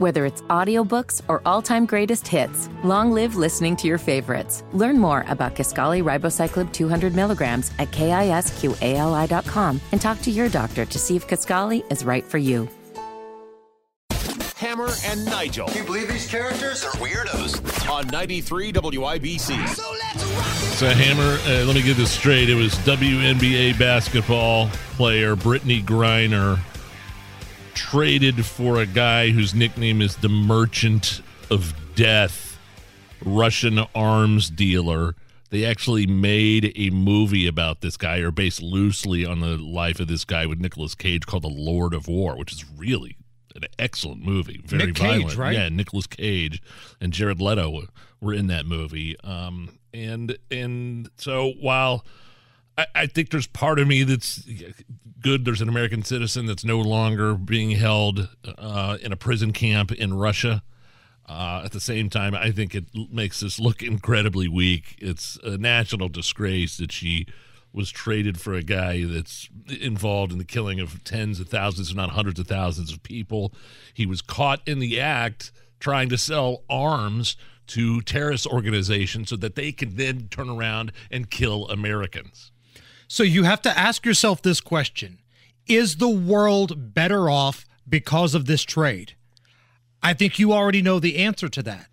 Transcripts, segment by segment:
Whether it's audiobooks or all-time greatest hits, long live listening to your favorites. Learn more about Kisqali Ribociclib 200 milligrams at kisqali.com and talk to your doctor to see if Kisqali is right for you. Hammer and Nigel Can you believe these characters are weirdos? on 93 WIBC. So let's rock. So, Hammer, uh, let me get this straight. It was WNBA basketball player Brittney Griner traded for a guy whose nickname is the Merchant of Death, Russian arms dealer. They actually made a movie about this guy, or based loosely on the life of this guy with Nicolas Cage called The Lord of War, which is really an excellent movie. Very Nick Cage, violent. right? Yeah, Nicolas Cage and Jared Leto were in that movie. Um, and and so while I, I think there's part of me that's good, there's an American citizen that's no longer being held uh, in a prison camp in Russia. Uh, at the same time, I think it makes this look incredibly weak. It's a national disgrace that she was traded for a guy that's involved in the killing of tens of thousands, if not hundreds of thousands of people. He was caught in the act trying to sell arms to terrorist organizations so that they can then turn around and kill Americans. So you have to ask yourself this question Is the world better off because of this trade? I think you already know the answer to that.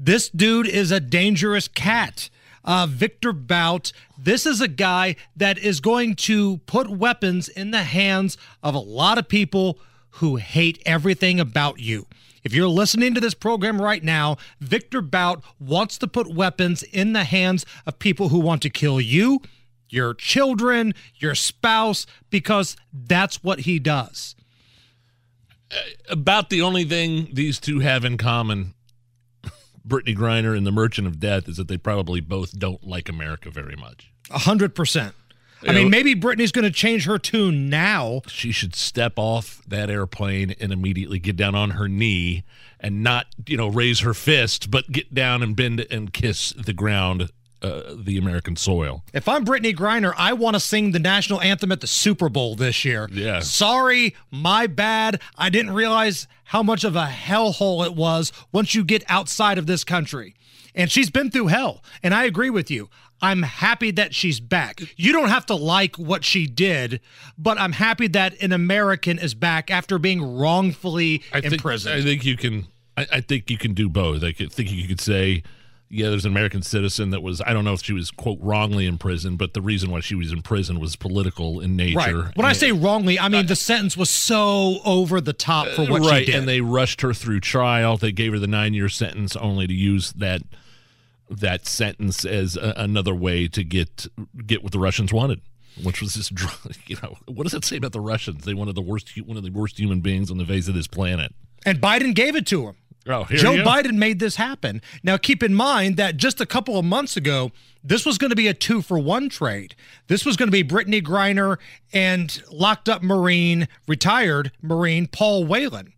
This dude is a dangerous cat. Uh, Victor Bout, this is a guy that is going to put weapons in the hands of a lot of people who hate everything about you. If you're listening to this program right now, Victor Bout wants to put weapons in the hands of people who want to kill you, your children, your spouse, because that's what he does. Uh, about the only thing these two have in common, Brittney Griner and the Merchant of Death, is that they probably both don't like America very much. A hundred percent. I mean, maybe Brittney's going to change her tune now. She should step off that airplane and immediately get down on her knee and not, you know, raise her fist, but get down and bend and kiss the ground, uh, the American soil. If I'm Brittney Griner, I want to sing the national anthem at the Super Bowl this year. Yeah. Sorry, my bad. I didn't realize how much of a hellhole it was once you get outside of this country. And she's been through hell. And I agree with you. I'm happy that she's back. You don't have to like what she did, but I'm happy that an American is back after being wrongfully I think, imprisoned. I think you can. I, I think you can do both. I could- think you could say, yeah, there's an American citizen that was. I don't know if she was quote wrongly in prison, but the reason why she was in prison was political in nature. Right. When I say wrongly, I mean the sentence was so over the top for what right, she did. and they rushed her through trial. They gave her the nine year sentence, only to use that that sentence as a, another way to get get what the Russians wanted, which was this. dr- You know, what does that say about the Russians? They wanted the worst, one of the worst human beings on the face of this planet. and Biden gave it to him. Oh, Joe. Biden made this happen. Now, keep in mind that just a couple of months ago, this was going to be a two for one trade. This was going to be Brittney Griner and locked up Marine, retired Marine Paul Whelan.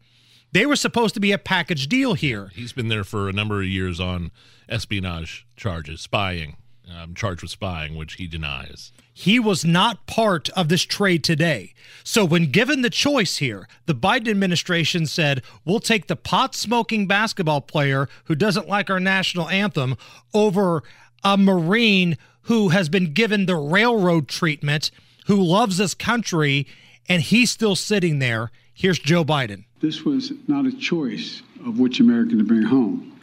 They were supposed to be a package deal here. He's been there for a number of years on espionage charges, spying, um, charged with spying, which he denies. He was not part of this trade today. So, when given the choice here, the Biden administration said, We'll take the pot smoking basketball player who doesn't like our national anthem over a Marine who has been given the railroad treatment, who loves this country, and he's still sitting there. Here's Joe Biden. This was not a choice of which American to bring home.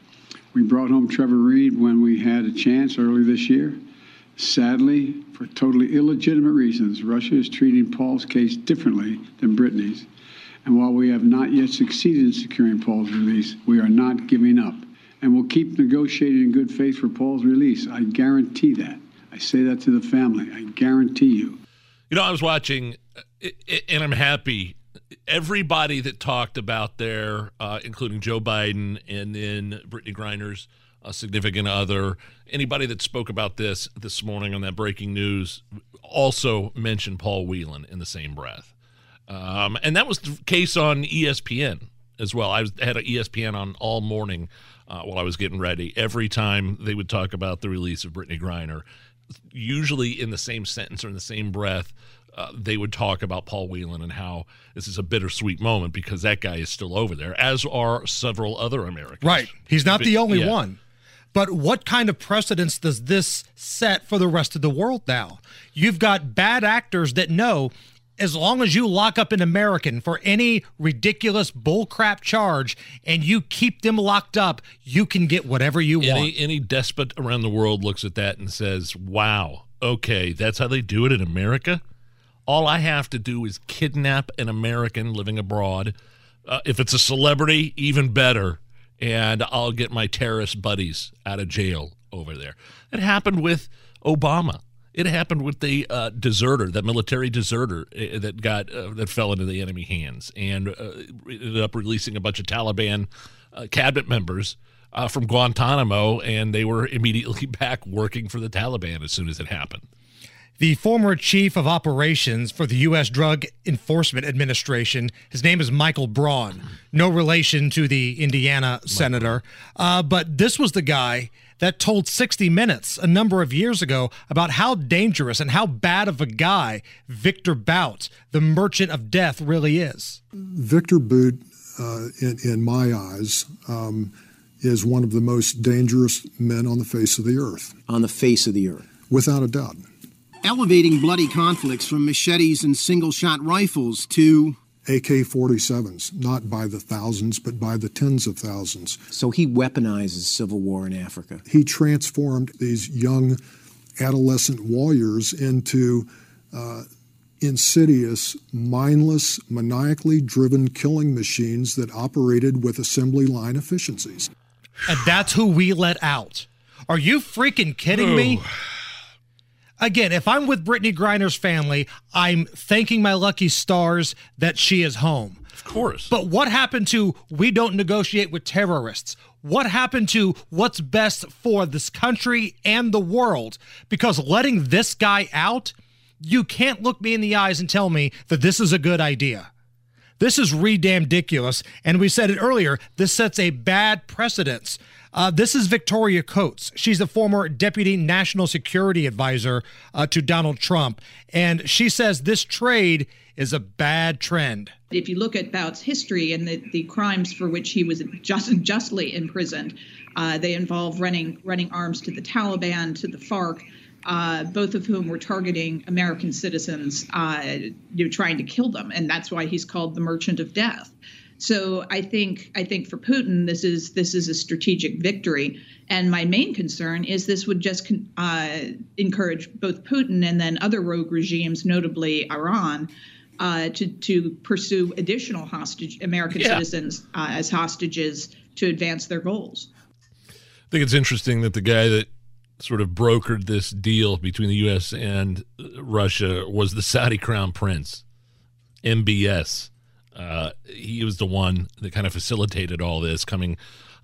We brought home Trevor Reed when we had a chance early this year. Sadly, for totally illegitimate reasons, Russia is treating Paul's case differently than Brittney's. And while we have not yet succeeded in securing Paul's release, we are not giving up. And we'll keep negotiating in good faith for Paul's release. I guarantee that. I say that to the family. I guarantee you. You know, I was watching, uh, and I'm happy. Everybody that talked about their, uh, including Joe Biden and then Brittney Griner's uh, significant other, anybody that spoke about this this morning on that breaking news also mentioned Paul Whelan in the same breath. Um, and that was the case on ESPN as well. I was, had an ESPN on all morning uh, while I was getting ready. Every time they would talk about the release of Brittney Griner, usually in the same sentence or in the same breath, uh, they would talk about Paul Whelan and how this is a bittersweet moment because that guy is still over there, as are several other Americans. Right. He's not the only yeah. one. But what kind of precedence does this set for the rest of the world now? You've got bad actors that know as long as you lock up an American for any ridiculous bullcrap charge and you keep them locked up, you can get whatever you want. Any any despot around the world looks at that and says, "Wow, okay, that's how they do it in America." All I have to do is kidnap an American living abroad. Uh, if it's a celebrity, even better, and I'll get my terrorist buddies out of jail over there. It happened with Obama. It happened with the uh, deserter, that military deserter uh, that got uh, that fell into the enemy hands, and uh, ended up releasing a bunch of Taliban uh, cabinet members uh, from Guantanamo, and they were immediately back working for the Taliban as soon as it happened. The former chief of operations for the U.S. Drug Enforcement Administration. His name is Michael Braun. No relation to the Indiana senator. Uh, but this was the guy that told 60 Minutes a number of years ago about how dangerous and how bad of a guy Victor Bout, the merchant of death, really is. Victor Bout, uh, in, in my eyes, um, is one of the most dangerous men on the face of the earth, on the face of the earth. without a doubt. Elevating bloody conflicts from machetes and single shot rifles to. AK 47s, not by the thousands, but by the tens of thousands. So he weaponizes civil war in Africa. He transformed these young adolescent warriors into uh, insidious, mindless, maniacally driven killing machines that operated with assembly line efficiencies. And that's who we let out. Are you freaking kidding me? Again, if I'm with Brittney Griner's family, I'm thanking my lucky stars that she is home. Of course. But what happened to we don't negotiate with terrorists? What happened to what's best for this country and the world? Because letting this guy out, you can't look me in the eyes and tell me that this is a good idea. This is re ridiculous. And we said it earlier, this sets a bad precedence. Uh, this is Victoria Coates. She's the former deputy national security advisor uh, to Donald Trump. And she says this trade is a bad trend. If you look at Bout's history and the, the crimes for which he was just, justly imprisoned, uh, they involve running running arms to the Taliban, to the FARC, uh, both of whom were targeting American citizens, uh, you know, trying to kill them, and that's why he's called the Merchant of Death. So I think I think for Putin, this is this is a strategic victory. And my main concern is this would just uh, encourage both Putin and then other rogue regimes, notably Iran, uh, to to pursue additional hostage American Yeah. citizens uh, as hostages to advance their goals. I think it's interesting that the guy that sort of brokered this deal between the U.S. and uh, Russia was the Saudi crown prince, MBS. Uh, he was the one that kind of facilitated all this, coming,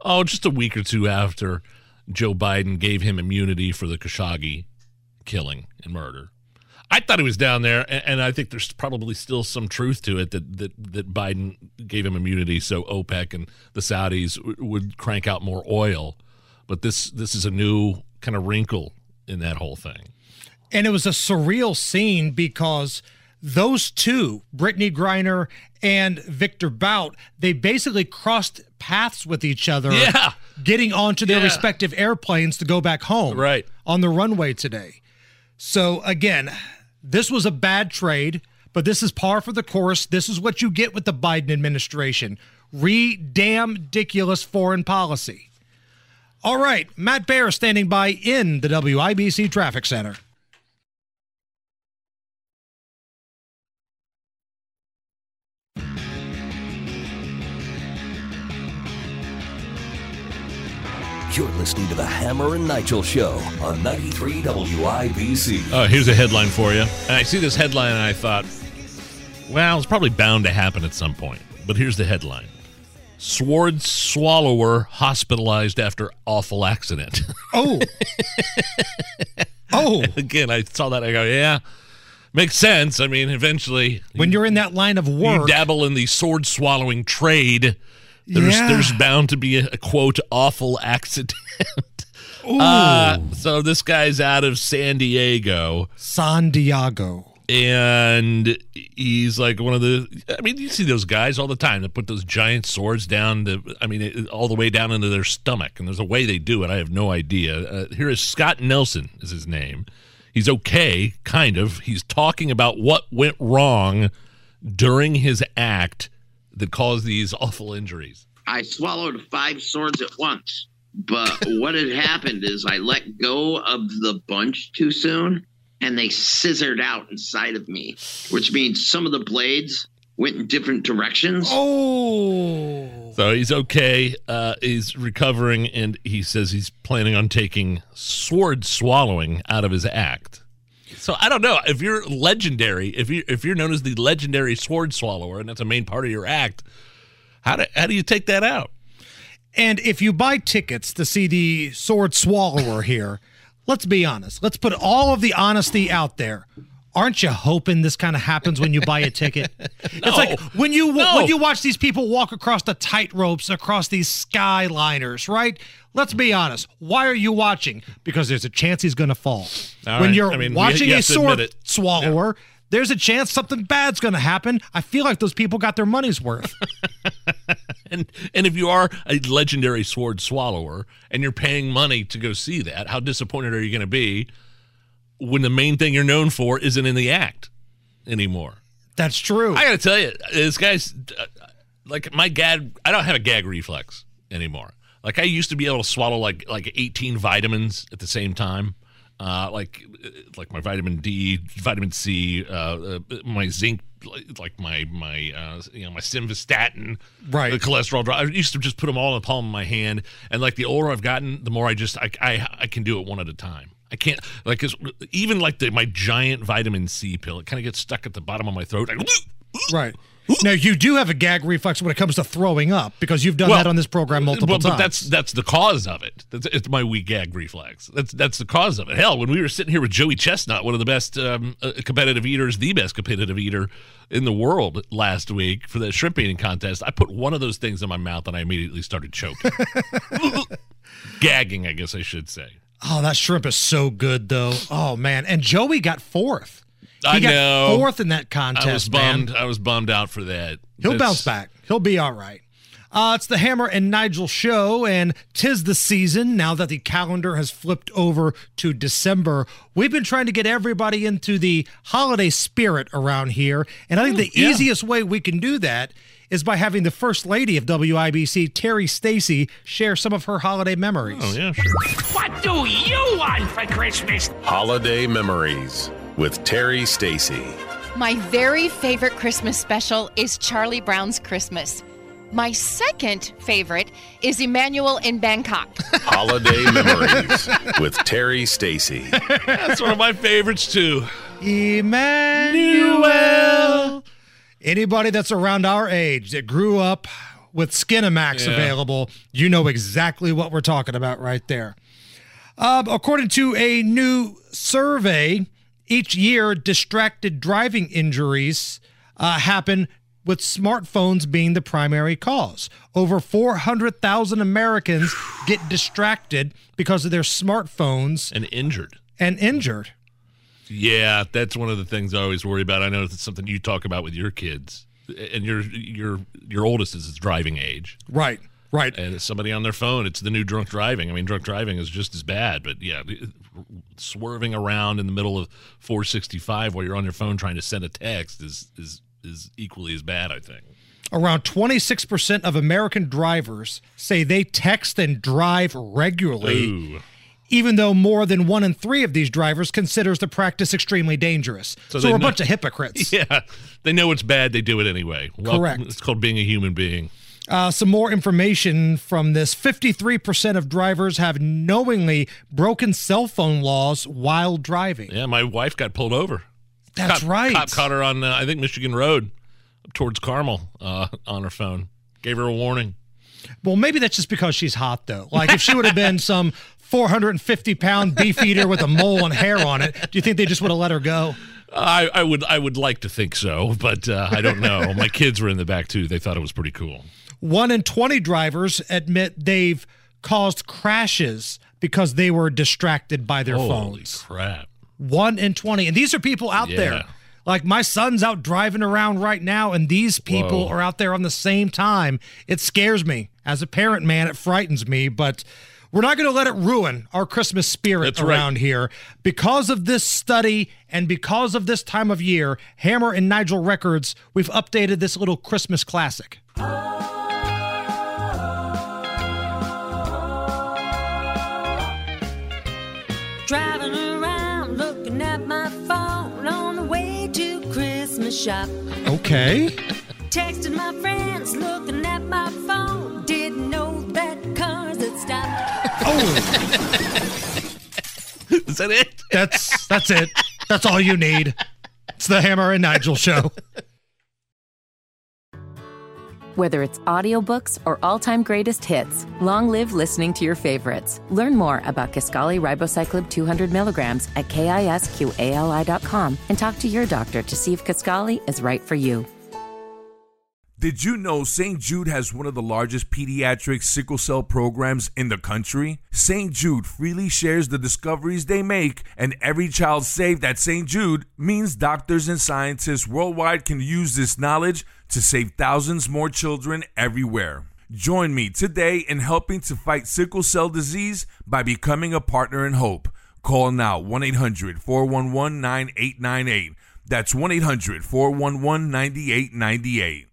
oh, just a week or two after Joe Biden gave him immunity for the Khashoggi killing and murder. I thought he was down there, and, and I think there's probably still some truth to it that, that that Biden gave him immunity so OPEC and the Saudis w- would crank out more oil. But this this is a new kind of wrinkle in that whole thing. And it was a surreal scene because those two, Brittney Griner and Victor Bout, they basically crossed paths with each other, Yeah. getting onto their Yeah. respective airplanes to go back home Right. on the runway today. So again, this was a bad trade, but this is par for the course. This is what you get with the Biden administration. Re damn ridiculous foreign policy. All right, Matt Bear standing by in the WIBC Traffic Center. You're listening to the Hammer and Nigel Show on 93 WIBC. Uh, here's a headline for you. And I see this headline and I thought, well, it's probably bound to happen at some point. But here's the headline Sword swallower hospitalized after awful accident. Oh. oh. Again, I saw that. I go, yeah, makes sense. I mean, eventually, When you're in that line of you work, dabble in the sword swallowing trade, there's Yeah. there's bound to be a, a quote awful accident. uh, so this guy's out of San Diego. San Diego. and he's like one of the i mean you see those guys all the time that put those giant swords down to i mean it- all the way down into their stomach and there's a way they do it i have no idea uh, here is scott nelson is his name he's okay kind of he's talking about what went wrong during his act that caused these awful injuries I swallowed five swords at once. But what had happened is I let go of the bunch too soon and they scissored out inside of me, which means some of the blades went in different directions. Oh. So he's okay. Uh, he's recovering, and he says he's planning on taking sword swallowing out of his act. So I don't know if you're legendary, if you if you're known as the legendary sword swallower, and that's a main part of your act. How do how do you take that out? And if you buy tickets to see the sword swallower here, let's be honest. Let's put all of the honesty out there. Aren't you hoping this kind of happens when you buy a ticket? It's like when you No. when you watch these people walk across the tight ropes across these skyliners, right? Let's be honest. Why are you watching? Because there's a chance he's going to fall. All when right. you're I mean, watching you a have to admit sword swallower, there's a chance something bad's going to happen. I feel like those people got their money's worth. And and if you are a legendary sword swallower and you're paying money to go see that, how disappointed are you going to be when the main thing you're known for isn't in the act anymore? That's true. I got to tell you, this guy's uh, like my gag. I don't have a gag reflex anymore. Like I used to be able to swallow like like 18 vitamins at the same time. Uh, like like my vitamin D, vitamin C, uh, uh, my zinc, like my my uh, you know my simvastatin, Right. The cholesterol drop. I used to just put them all in the palm of my hand, and like the older I've gotten, the more I just I I, I can do it one at a time. I can't like cause even like the my giant vitamin C pill. It kind of gets stuck at the bottom of my throat. I, Right. Now you do have a gag reflex when it comes to throwing up because you've done that on this program multiple well, times. But that's that's the cause of it. That's, it's my weak gag reflex. That's that's the cause of it. Hell, when we were sitting here with Joey Chestnut, one of the best um, uh, competitive eaters, the best competitive eater in the world last week for the shrimp eating contest, I put one of those things in my mouth and I immediately started choking, gagging. I guess I should say. Oh, that shrimp is so good though. Oh man, and Joey got fourth. He I got know. fourth in that contest. I was man. bummed. I was bummed out for that. He'll That's- bounce back. He'll be all right. Uh, it's the Hammer and Nigel show, and tis the season now that the calendar has flipped over to December. We've been trying to get everybody into the holiday spirit around here, and I think the yeah. easiest way we can do that is by having the First Lady of WIBC, Terry Stacy, share some of her holiday memories. Oh yeah, sure. What do you want for Christmas? Holiday Memories with Terry Stacy. My very favorite Christmas special is Charlie Brown's Christmas. My second favorite is Emmanuel in Bangkok. Holiday Memories with Terry Stacy. That's one of my favorites too. Emmanuel. Anybody that's around our age that grew up with Skinemax Yeah. available, you know exactly what we're talking about right there. Uh, according to a new survey, each year distracted driving injuries uh, happen with smartphones being the primary cause. Over 400,000 Americans get distracted because of their smartphones And injured. and injured. Yeah, that's one of the things I always worry about. I know it's something you talk about with your kids, and your your your oldest is driving age, Right, right. and it's somebody on their phone. It's the new drunk driving. I mean, drunk driving is just as bad, but yeah, swerving around in the middle of 465 while you're on your phone trying to send a text is is is equally as bad. I think. Around 26% of American drivers say they text and drive regularly, Ooh. even though more than one in three of these drivers considers the practice extremely dangerous. So, they we're a bunch of hypocrites. Yeah, they know it's bad. They do it anyway. Well, Correct. It's called being a human being. Uh, some more information from this 53% of drivers have knowingly broken cell phone laws while driving. Yeah, my wife got pulled over. That's cop, right. Cop caught her on, uh, I think, Michigan Road up towards Carmel uh, on her phone. Gave her a warning. Well, maybe that's just because she's hot, though. Like if she would have been some 450 pound beef eater with a mole and hair on it, do you think they just would have let her go? I, I would I would like to think so, but uh, I don't know. My kids were in the back too. They thought it was pretty cool. One in 20 drivers admit they've caused crashes because they were distracted by their phones. Holy phones. crap! One in 20. And these are people out Yeah. there Like my son's out driving around right now, and these people Whoa. are out there on the same time. It scares me. As a parent, man, it frightens me, but we're not going to let it ruin our Christmas spirit That's right. around here. Because of this study and because of this time of year, Hammer and Nigel Records, we've updated this little Christmas classic. Shop. Okay. Texting my friends looking at my phone. Didn't know that cars had stopped. Oh. Is that it? That's that's it. That's all you need. It's the Hammer and Nigel show. Whether it's audiobooks or all-time greatest hits, long live listening to your favorites. Learn more about Kisqali Ribociclib 200 milligrams at kisqali.com and talk to your doctor to see if Kisqali is right for you. Did you know St. Jude has one of the largest pediatric sickle cell programs in the country? St. Jude freely shares the discoveries they make, and every child saved at St. Jude means doctors and scientists worldwide can use this knowledge to save thousands more children everywhere. Join me today in helping to fight sickle cell disease by becoming a partner in hope. Call now 1 800 411 9898. That's 1 800 411 9898.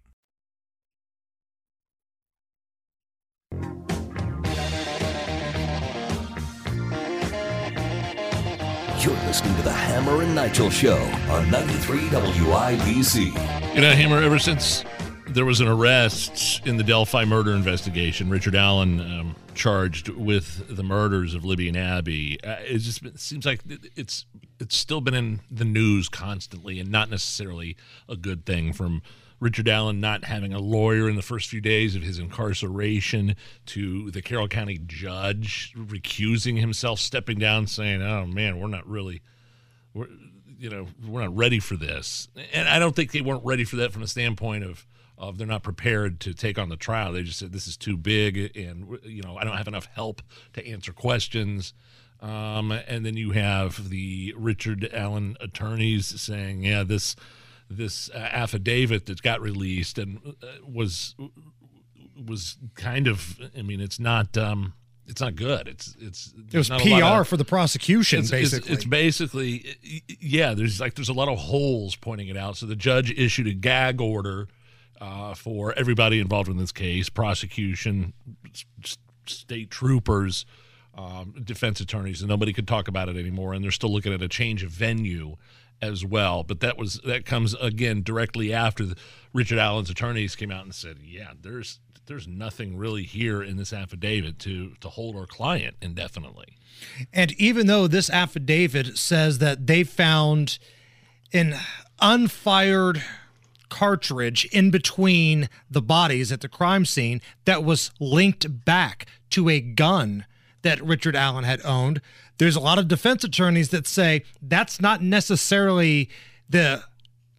You're listening to the Hammer and Nigel Show on 93 WIBC. You know, Hammer, ever since there was an arrest in the Delphi murder investigation, Richard Allen um, charged with the murders of Libby and Abby, uh, it just it seems like it- it's it's still been in the news constantly and not necessarily a good thing from Richard Allen not having a lawyer in the first few days of his incarceration to the Carroll County judge recusing himself, stepping down, saying, "Oh man, we're not really we're you know we're not ready for this. And i don't think they weren't ready for that from the standpoint of of they're not prepared to take on the trial. They just said this is too big and you know i don't have enough help to answer questions. Um, and then you have the richard allen attorneys saying yeah this this uh, affidavit that got released and uh, was was kind of i mean it's not um it's not good it's it's It was PR of- for the prosecution, it's, it's- basically. It's, basically, yeah. There's like there's a lot of holes pointing it out. So the judge issued a gag order uh, for everybody involved in this case: prosecution, s- state troopers, um, defense attorneys, and nobody could talk about it anymore. And they're still looking at a change of venue as well. But that was that comes again directly after the, Richard Allen's attorneys came out and said, "Yeah, there's." There's nothing really here in this affidavit to to hold our client indefinitely. And even though this affidavit says that they found an unfired cartridge in between the bodies at the crime scene that was linked back to a gun that Richard Allen had owned, there's a lot of defense attorneys that say that's not necessarily the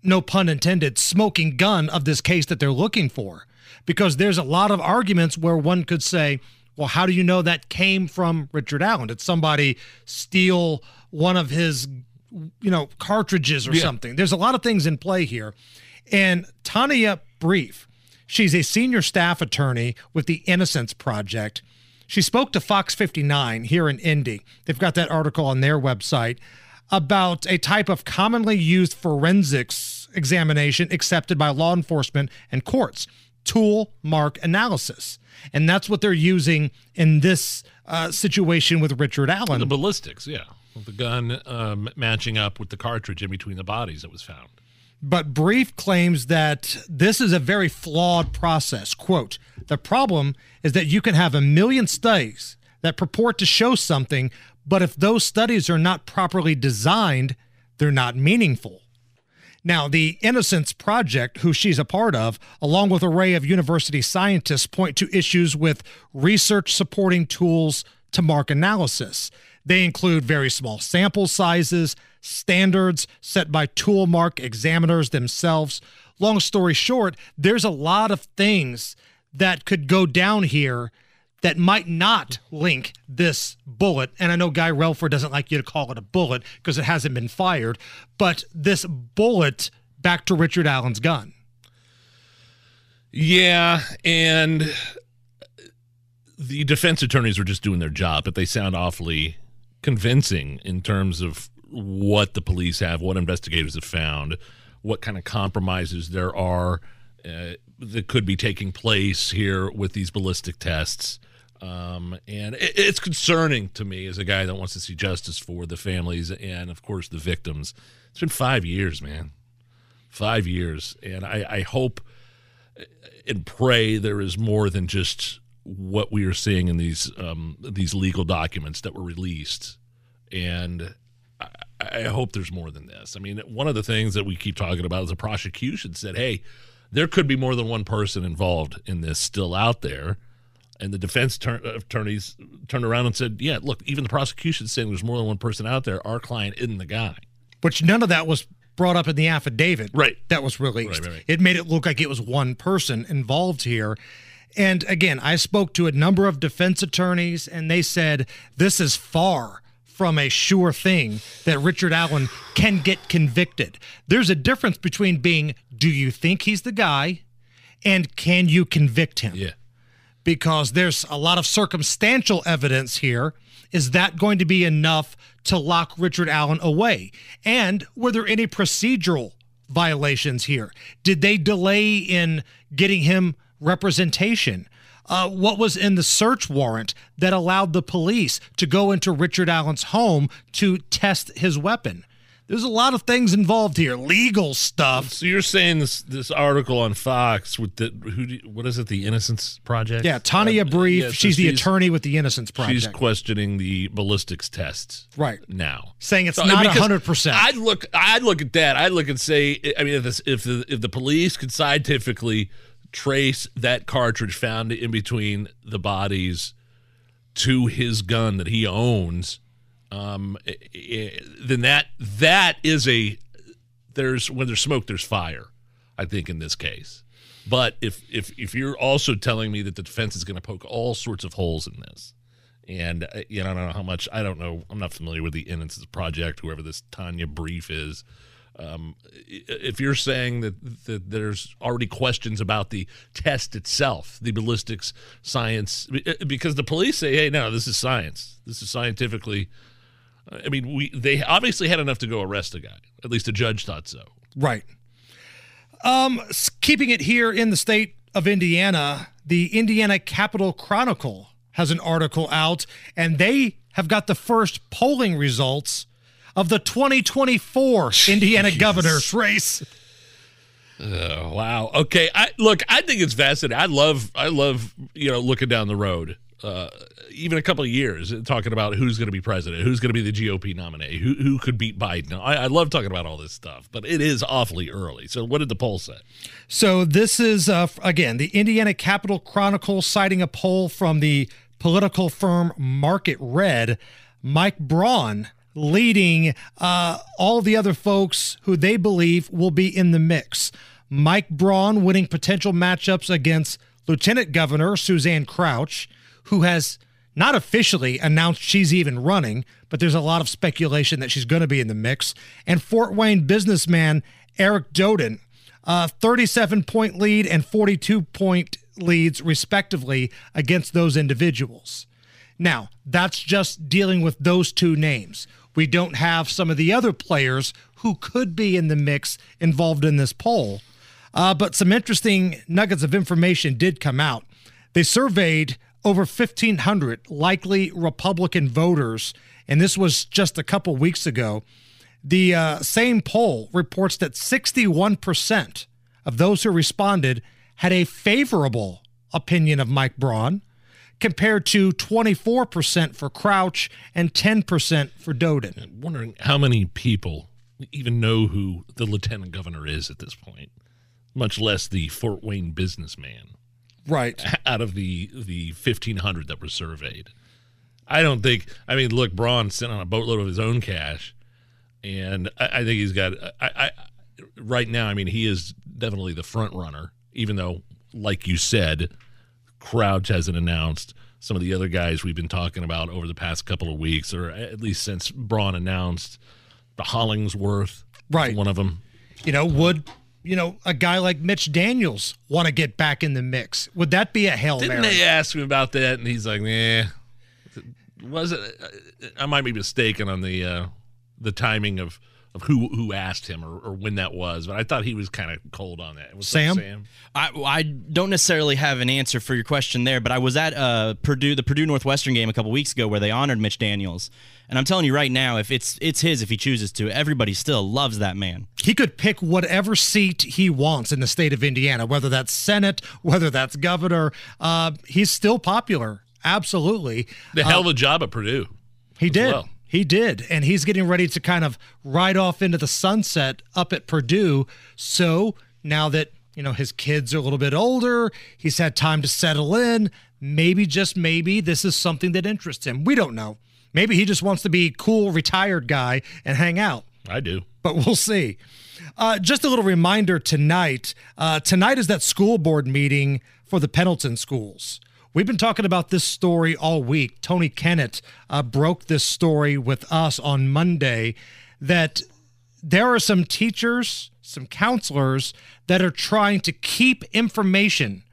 no pun intended smoking gun of this case that they're looking for. Because there's a lot of arguments where one could say well how do you know that came from richard allen? Did somebody steal one of his you know cartridges or Yeah. something? There's a lot of things in play here. And tania brief she's a senior staff attorney with the innocence project she spoke to fox 59 here in indy they've got that article on their website about a type of commonly used forensics examination accepted by law enforcement and courts tool mark analysis and that's what they're using in this uh, situation with richard allen The ballistics, yeah. The gun um, matching up with the cartridge in between the bodies that was found. But Brief claims that this is a very flawed process. Quote, the problem is that you can have a million studies that purport to show something, but if those studies are not properly designed, they're not meaningful. Now, the Innocence Project, who she's a part of, along with an array of university scientists, point to issues with research supporting tools to mark analysis. They include very small sample sizes, standards set by tool mark examiners themselves. Long story short, there's a lot of things that could go down here that might not link this bullet. And I know Guy Relford doesn't like you to call it a bullet because it hasn't been fired, but this bullet back to Richard Allen's gun. Yeah, and the defense attorneys were just doing their job, but they sound awfully convincing in terms of what the police have, what investigators have found, what kind of compromises there are uh, that could be taking place here with these ballistic tests. Um, and it, it's concerning to me as a guy that wants to see justice for the families and, of course, the victims. It's been five years, man. Five years. And I, I hope and pray there is more than just what we are seeing in these um, these legal documents that were released. And I, I hope there's more than this. I mean, one of the things that we keep talking about is the prosecution said, hey, there could be more than one person involved in this still out there. And the defense attorneys turned around and said, yeah, look, even the prosecution saying there's more than one person out there. Our client isn't the guy. Which none of that was brought up in the affidavit right. that was released. Right, right, right. It made it look like it was one person involved here. And again, I spoke to a number of defense attorneys, and they said this is far from a sure thing that Richard Allen can get convicted. There's a difference between being, do you think he's the guy, and can you convict him? Yeah. Because there's a lot of circumstantial evidence here. Is that going to be enough to lock Richard Allen away? And were there any procedural violations here? Did they delay in getting him representation? Uh, what was in the search warrant that allowed the police to go into Richard Allen's home to test his weapon? There's a lot of things involved here, legal stuff. So you're saying this this article on Fox with the who? Do, what is it? The Innocence Project? Yeah, Tania Uh, Brief. yeah, so she's the attorney with the Innocence Project. She's questioning the ballistics tests Right. now, Saying it's so, not hundred percent. I'd look. I'd look at that. I'd look and say. I mean, if this, if the if the police could scientifically trace that cartridge found in between the bodies to his gun that he owns, um, then that that is a there's when there's smoke, there's fire. I think in this case, but if if if you're also telling me that the defense is going to poke all sorts of holes in this, and uh, you know I don't know how much I don't know I'm not familiar with the Innocence Project, whoever this Tania Brief is. Um, if you're saying that, that there's already questions about the test itself, the ballistics science, because the police say, "Hey, no, this is science. This is scientifically." I mean, we they obviously had enough to go arrest a guy. At least the judge thought so. Right. Um, keeping it here in the state of Indiana, the Indiana Capital Chronicle has an article out, and they have got the first polling results of the 2024 Indiana governor's race. Oh, wow. Okay. I look. I think it's fascinating. I love. I love. You know, looking down the road. Uh, even a couple of years, uh, talking about who's going to be president, who's going to be the GOP nominee, who who could beat Biden. I, I love talking about all this stuff, but it is awfully early. So, what did the poll say? So this is uh, again the Indiana Capital Chronicle citing a poll from the political firm Market Red. Mike Braun leading uh, all the other folks who they believe will be in the mix. Mike Braun winning potential matchups against Lieutenant Governor Suzanne Crouch, who has not officially announced she's even running, but there's a lot of speculation that she's going to be in the mix, and Fort Wayne businessman Eric Doden uh, 37 point lead and 42 point leads, respectively, against those individuals. Now, that's just dealing with those two names. We don't have some of the other players who could be in the mix involved in this poll. Uh, but some interesting nuggets of information did come out. They surveyed over 1,500 likely Republican voters, and this was just a couple weeks ago. The uh, same poll reports that 61% of those who responded had a favorable opinion of Mike Braun, compared to 24% for Crouch and 10% for Doden. I'm wondering how many people even know who the lieutenant governor is at this point, much less the Fort Wayne businessman. Right. Out of the the 1500 that were surveyed. I don't think I mean look Braun sent on a boatload of his own cash and I, I think he's got I, I right now I mean he is definitely the front runner even though like you said Crouch hasn't announced some of the other guys we've been talking about over the past couple of weeks, or at least since Braun announced the Hollingsworth, Right. One of them. You know, would you know a guy like Mitch Daniels want to get back in the mix? Would that be a hail Didn't mary? they ask him about that? And he's like, "Nah." Was it? I might be mistaken on the uh, the timing of of who who asked him or, or when that was, but I thought he was kind of cold on that. What's up, Sam? I, I don't necessarily have an answer for your question there, but I was at uh, Purdue, the Purdue Northwestern game a couple weeks ago where they honored Mitch Daniels, and I'm telling you right now, if it's it's his if he chooses to, everybody still loves that man. He could pick whatever seat he wants in the state of Indiana, whether that's Senate, whether that's governor. Uh, he's still popular. Absolutely. The hell Uh, of a job at Purdue. He did. well. He did. And he's getting ready to kind of ride off into the sunset up at Purdue. So now that, you know, his kids are a little bit older, he's had time to settle in. Maybe, just maybe, this is something that interests him. We don't know. Maybe he just wants to be cool, retired guy and hang out. I do. But we'll see. Uh, just a little reminder tonight. Uh, tonight is that school board meeting for the Pendleton schools. We've been talking about this story all week. Tony Kinnett uh, broke this story with us on Monday that there are some teachers, some counselors that are trying to keep information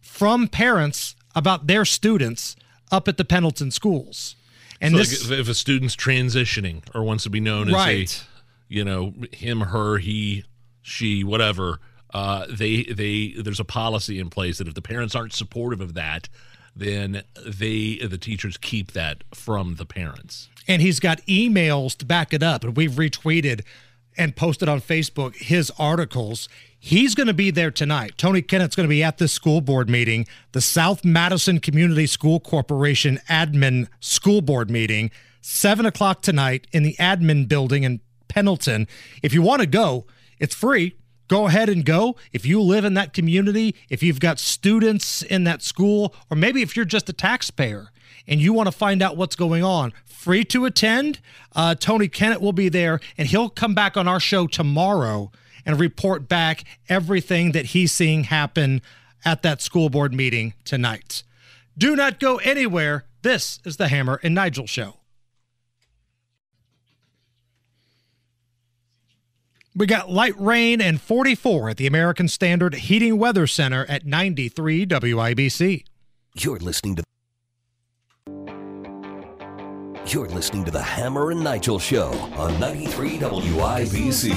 from parents about their students up at the Pendleton schools. And So, this like, if, if a student's transitioning or wants to be known as a, you know, him, her, he, she, whatever, uh, they they there's a policy in place that if the parents aren't supportive of that, then they the teachers keep that from the parents. and he's got emails to back it up. And we've retweeted and posted on facebook his articles. He's going to be there tonight. Tony Kinnett's going to be at this school board meeting the south madison community school corporation admin school board meeting 7 o'clock tonight in the admin building in pendleton. If you want to go it's free go ahead and go. If you live in that community, if you've got students in that school, or maybe if you're just a taxpayer and you want to find out what's going on, free to attend. Uh, Tony Kinnett will be there, and he'll come back on our show tomorrow and report back everything that he's seeing happen at that school board meeting tonight. Do not go anywhere. This is the Hammer and Nigel Show. We got light rain and 44 at the American Standard Heating Weather Center at 93 WIBC. You're listening to You're listening to the Hammer and Nigel Show on 93 WIBC.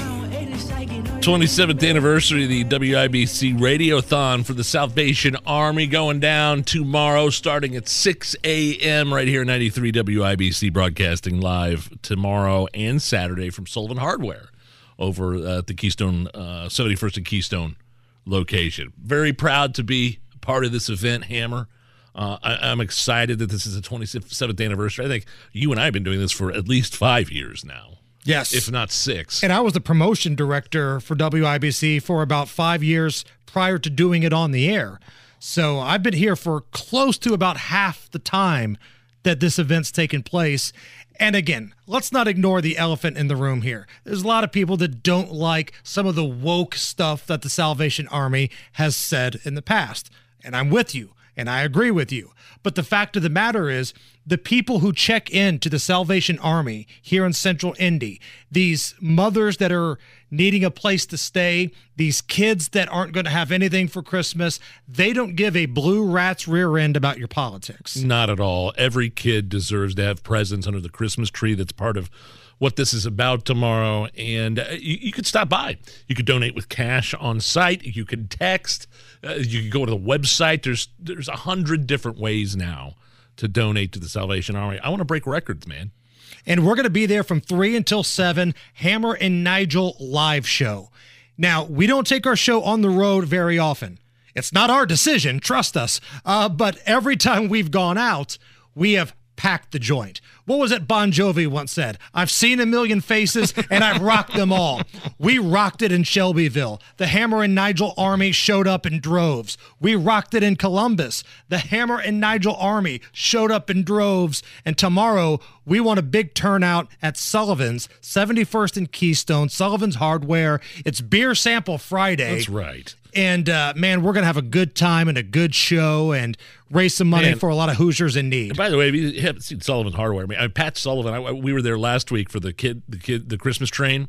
27th anniversary of the WIBC Radiothon for the Salvation Army going down tomorrow, starting at 6 a.m. right here at 93 WIBC, broadcasting live tomorrow and Saturday from Sullivan Hardware over uh, at the Keystone, uh, 71st and Keystone location. Very proud to be part of this event, Hammer. Uh, I, I'm excited that this is the 27th anniversary. I think you and I have been doing this for at least five years now. Yes. If not six. And I was the promotion director for WIBC for about five years prior to doing it on the air. So I've been here for close to about half the time that this event's taken place. And again, let's not ignore the elephant in the room here. There's a lot of people that don't like some of the woke stuff that the Salvation Army has said in the past. And I'm with you, and I agree with you. But the fact of the matter is, the people who check in to the Salvation Army here in Central Indy, these mothers that are needing a place to stay, these kids that aren't going to have anything for Christmas, they don't give a blue rat's rear end about your politics. Not at all. Every kid deserves to have presents under the Christmas tree. That's part of what this is about tomorrow. And uh, you, you could stop by. You could donate with cash on site. You could text. Uh, you could go to the website. There's there's a hundred different ways now to donate to the Salvation Army. I want to break records, man. And we're going to be there from 3 until 7, Hammer and Nigel live show. Now, we don't take our show on the road very often. It's not our decision, trust us. Uh, but every time we've gone out, we have packed the joint. What was it Bon Jovi once said? I've seen a million faces and I've rocked them all. We rocked it in Shelbyville. The Hammer and Nigel Army showed up in droves. We rocked it in Columbus. The Hammer and Nigel Army showed up in droves. And tomorrow, we want a big turnout at Sullivan's, 71st and Keystone, Sullivan's Hardware. It's Beer Sample Friday. That's right. And uh, man, we're gonna have a good time and a good show and raise some money Man. for a lot of Hoosiers in need. And by the way, if you haven't seen Sullivan Hardware, I mean, I, Pat Sullivan, I, we were there last week for the kid, the kid, the Christmas train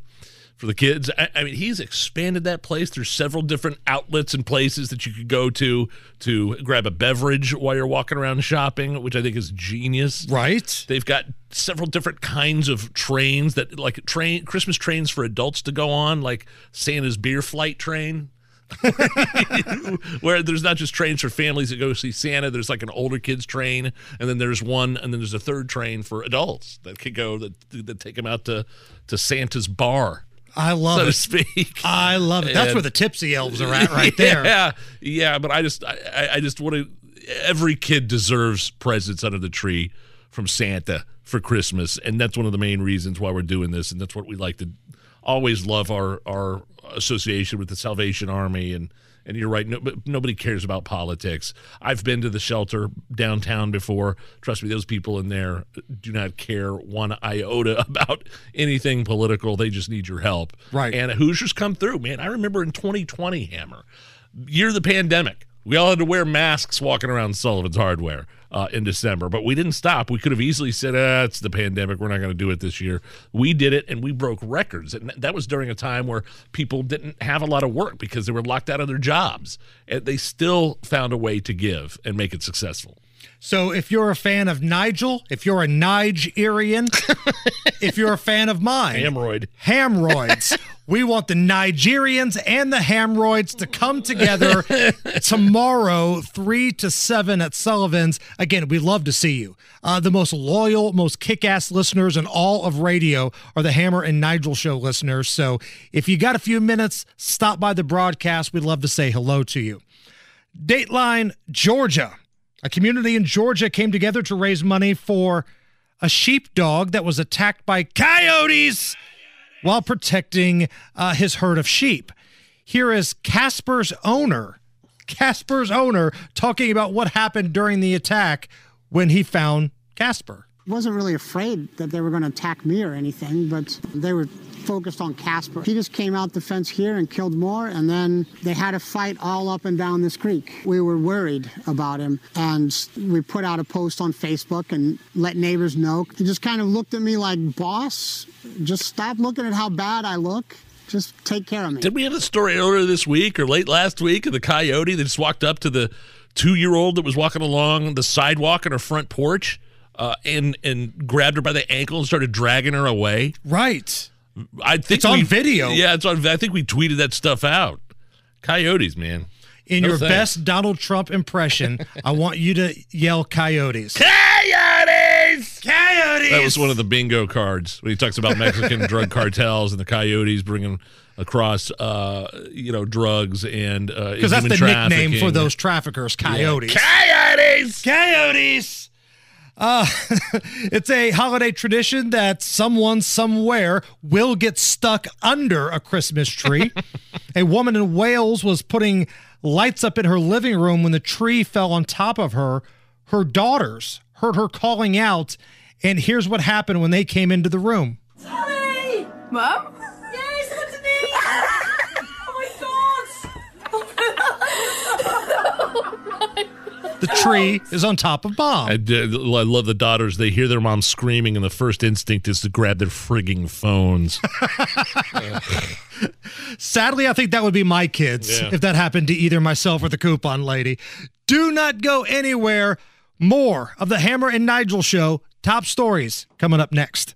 for the kids. I, I mean, he's expanded that place. There's several different outlets and places that you could go to to grab a beverage while you're walking around shopping, which I think is genius. Right? They've got several different kinds of trains that, like train Christmas trains for adults to go on, like Santa's beer flight train. where there's not just trains for families that go see Santa. There's like an older kids train, and then there's one, and then there's a third train for adults that could go that that take them out to to Santa's bar. I love so it. to speak. I love it. That's And- where the tipsy elves are at, right there. Yeah, yeah. But I just, I, I- I just want to. Every kid deserves presents under the tree from Santa for Christmas, and that's one of the main reasons why we're doing this, and that's what we like to always love our our association with the Salvation Army and. And you're right. No, nobody cares about politics. I've been to the shelter downtown before. Trust me, those people in there do not care one iota about anything political. They just need your help. Right. And Hoosiers come through, man. I remember in 2020, Hammer, year of the pandemic, we all had to wear masks walking around Sullivan's Hardware uh, in December, but we didn't stop. We could have easily said, ah, it's the pandemic. We're not going to do it this year. We did it and we broke records. And that was during a time where people didn't have a lot of work because they were locked out of their jobs. And they still found a way to give and make it successful. So if you're a fan of Nigel, if you're a Nigerian, if you're a fan of mine, Hamroid. Hamroids. we want the Nigerians and the Hamroids to come together tomorrow, 3 to 7 at Sullivan's. Again, we'd love to see you. Uh, the most loyal, most kick ass listeners in all of radio are the Hammer and Nigel show listeners. So if you got a few minutes, stop by the broadcast. We'd love to say hello to you. Dateline, Georgia. A community in Georgia came together to raise money for a sheepdog that was attacked by coyotes while protecting uh, his herd of sheep. Here is Casper's owner, Casper's owner, talking about what happened during the attack when he found Casper. wasn't really afraid that they were going to attack me or anything, but they were focused on Casper. He just came out the fence here and killed more, and then they had a fight all up and down this creek. We were worried about him, and we put out a post on Facebook and let neighbors know. He just kind of looked at me like, boss, just stop looking at how bad I look. Just take care of me. Did we have a story earlier this week or late last week of the coyote that just walked up to the two year old that was walking along the sidewalk on her front porch uh, and and grabbed her by the ankle and started dragging her away? Right. I think It's on we- video. Yeah, it's on. I think we tweeted that stuff out. Coyotes, man. In No your thanks. best Donald Trump impression, I want you to yell coyotes. Coyotes! Coyotes! That was one of the bingo cards when he talks about Mexican drug cartels and the coyotes bringing across, uh, you know, drugs and uh, Because that's the nickname for those traffickers, coyotes. Coyotes! Coyotes! Uh, it's a holiday tradition that someone somewhere will get stuck under a Christmas tree. a woman in Wales was putting lights up in her living room when the tree fell on top of her. Her daughters heard her calling out, and here's what happened when they came into the room. Tommy! Mum? Yes, that's me! oh my god! The tree is on top of Bob. I, I love the daughters. They hear their mom screaming, and the first instinct is to grab their frigging phones. Sadly, I think that would be my kids Yeah. if that happened to either myself or the coupon lady. Do not go anywhere. More of the Hammer and Nigel show. Top stories coming up next.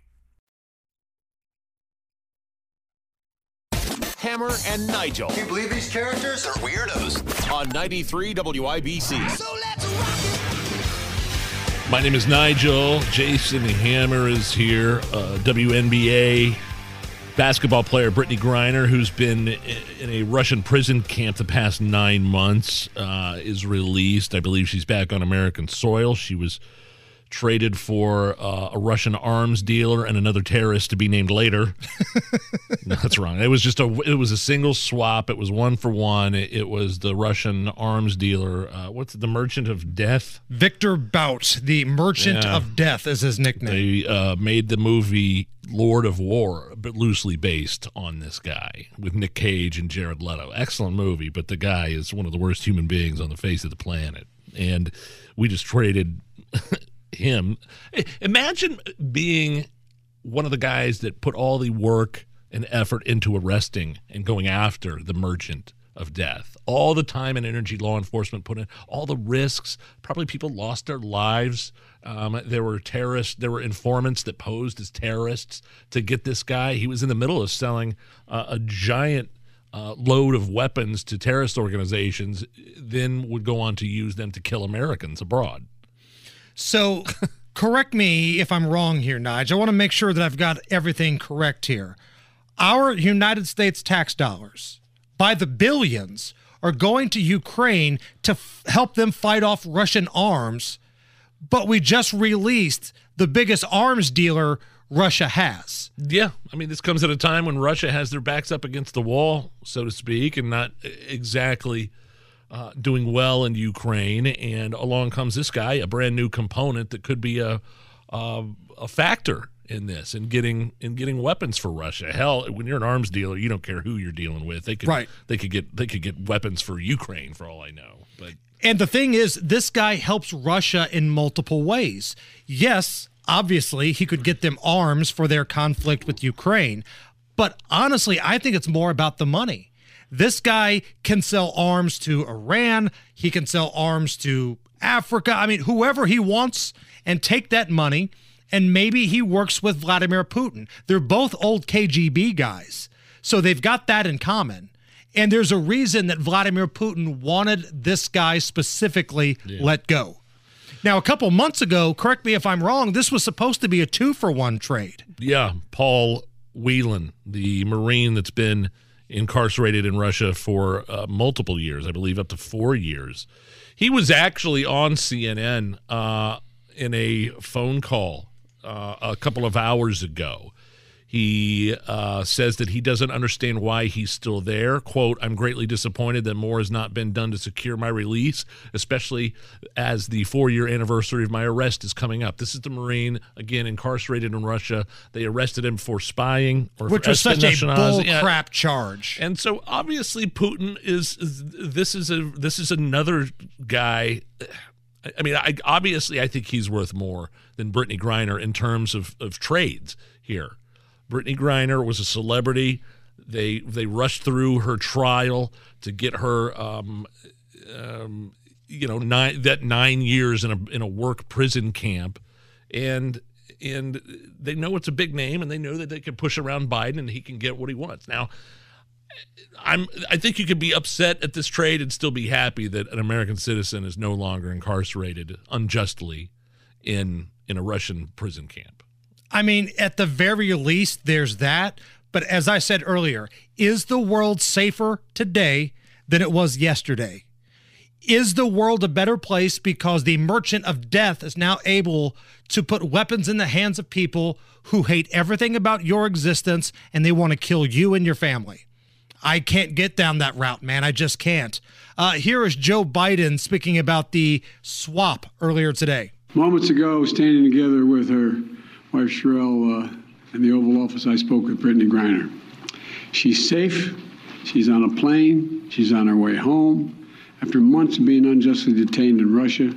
Hammer and Nigel. Can you believe these characters are weirdos? On 93 WIBC. So let's rock. My name is Nigel. Jason Hammer is here. Uh, WNBA basketball player Brittney Griner, who's been in a Russian prison camp the past nine months, uh, is released. I believe she's back on American soil. She was traded for uh, a Russian arms dealer and another terrorist to be named later. no, that's wrong. It was just a it was a single swap. It was one for one. It, it was the Russian arms dealer. Uh, what's it, the Merchant of Death? Victor Bout, the Merchant Yeah. of Death, is his nickname. They uh, made the movie Lord of War, but loosely based on this guy with Nick Cage and Jared Leto. Excellent movie, but the guy is one of the worst human beings on the face of the planet. And we just traded him. Imagine being one of the guys that put all the work and effort into arresting and going after the merchant of death. All the time and energy law enforcement put in, all the risks. Probably people lost their lives. Um, there were terrorists, there were informants that posed as terrorists to get this guy. He was in the middle of selling uh, a giant uh, load of weapons to terrorist organizations, then would go on to use them to kill Americans abroad. So, correct me if I'm wrong here, Nige. I want to make sure that I've got everything correct here. Our United States tax dollars, by the billions, are going to Ukraine to f- help them fight off Russian arms, but we just released the biggest arms dealer Russia has. Yeah, I mean, this comes at a time when Russia has their backs up against the wall, so to speak, and not exactly uh, doing well in Ukraine. And along comes this guy, a brand new component that could be a a, a factor in this in getting in getting weapons for Russia. Hell, when you're an arms dealer, you don't care who you're dealing with. They could Right. they could get they could get weapons for Ukraine for all I know. But And the thing is, this guy helps Russia in multiple ways. Yes, obviously, he could get them arms for their conflict with Ukraine. But honestly, I think it's more about the money. This guy can sell arms to Iran, he can sell arms to Africa. I mean, whoever he wants, and take that money. And maybe he works with Vladimir Putin. They're both old KGB guys. So they've got that in common. And there's a reason that Vladimir Putin wanted this guy specifically let go. Now, a couple months ago, correct me if I'm wrong, this was supposed to be a two for one trade. Yeah, Paul Whelan, the Marine that's been incarcerated in Russia for uh, multiple years, I believe up to four years. He was actually on CNN uh, in a phone call uh, a couple of hours ago. He uh, says that he doesn't understand why he's still there. Quote, I'm greatly disappointed that more has not been done to secure my release, especially as the four year anniversary of my arrest is coming up. This is the Marine, again, incarcerated in Russia. They arrested him for spying or Which was such a bull Yeah. crap charge. And so obviously Putin is, is this is a this is another guy. I- I mean, I, obviously I think he's worth more than Brittney Griner in terms of, of trades here. Brittney Griner was a celebrity. They they rushed through her trial to get her, um, um, you know, nine that nine years in a in a work prison camp, and and they know it's a big name, and they know that they can push around Biden, and he can get what he wants. Now, I'm I think you could be upset at this trade and still be happy that an American citizen is no longer incarcerated unjustly in in a Russian prison camp. I mean, at the very least, there's that. But as I said earlier, is the world safer today than it was yesterday? Is the world a better place because the merchant of death is now able to put weapons in the hands of people who hate everything about your existence and they want to kill you and your family? I can't get down that route, man. I just can't. Uh, here is Joe Biden speaking about the swap earlier today. Moments ago, standing together with her wife Cherelle uh, in the Oval Office, I spoke with Brittney Griner. She's safe. She's on a plane. She's on her way home. After months of being unjustly detained in Russia,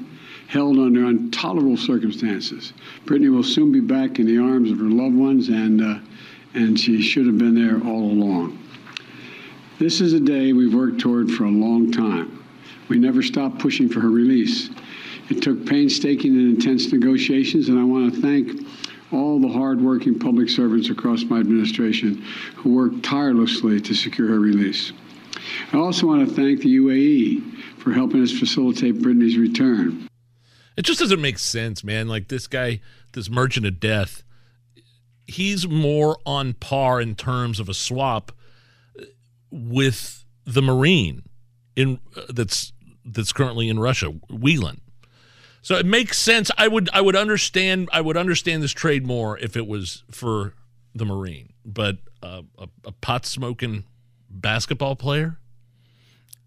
held under intolerable circumstances, Brittney will soon be back in the arms of her loved ones, and uh, and she should have been there all along. This is a day we've worked toward for a long time. We never stopped pushing for her release. It took painstaking and intense negotiations, and I want to thank all the hardworking public servants across my administration who worked tirelessly to secure her release. I also want to thank the UAE for helping us facilitate Brittney's return. It just doesn't make sense, man. Like this guy, this merchant of death, he's more on par in terms of a swap with the Marine in uh, that's that's currently in Russia, Whelan. So it makes sense. I would I would understand I would understand this trade more if it was for the Marine, but uh, a, a pot smoking basketball player.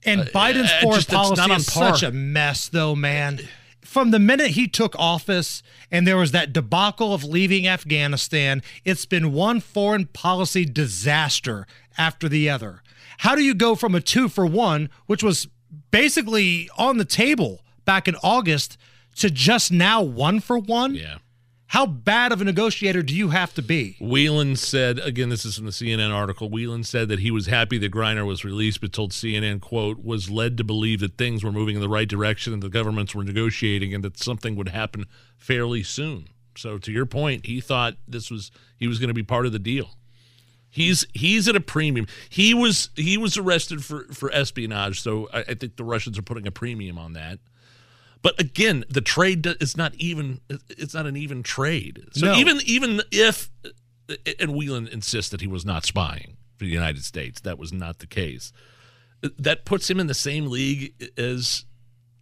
And Uh, Biden's uh, foreign just- policy is such a mess, though, man. From the minute he took office and there was that debacle of leaving Afghanistan, it's been one foreign policy disaster after the other. How do you go from a two for one, which was basically on the table back in August, to just now one for one? Yeah. How bad of a negotiator do you have to be? Whelan said, again, this is from the CNN article. Whelan said that he was happy that Griner was released, but told CNN, quote, was led to believe that things were moving in the right direction and the governments were negotiating and that something would happen fairly soon. So to your point, he thought this was he was going to be part of the deal. He's he's at a premium. He was he was arrested for for espionage, so I, I think the Russians are putting a premium on that. But again, the trade is not even it's not an even trade. So No. even even if and Whelan insists that he was not spying for the United States, that was not the case. That puts him in the same league as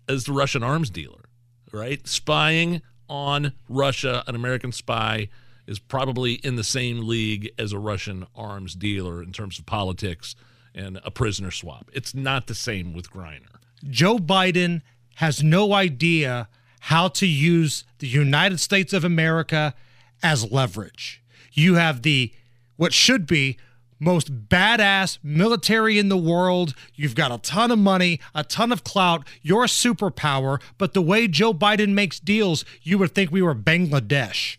as the Russian arms dealer, right? Spying on Russia, an American spy is probably in the same league as a Russian arms dealer in terms of politics and a prisoner swap. It's not the same with Griner. Joe Biden has no idea how to use the United States of America as leverage. You have the what should be most badass military in the world. You've got a ton of money, a ton of clout. You're a superpower, but the way Joe Biden makes deals, you would think we were Bangladesh.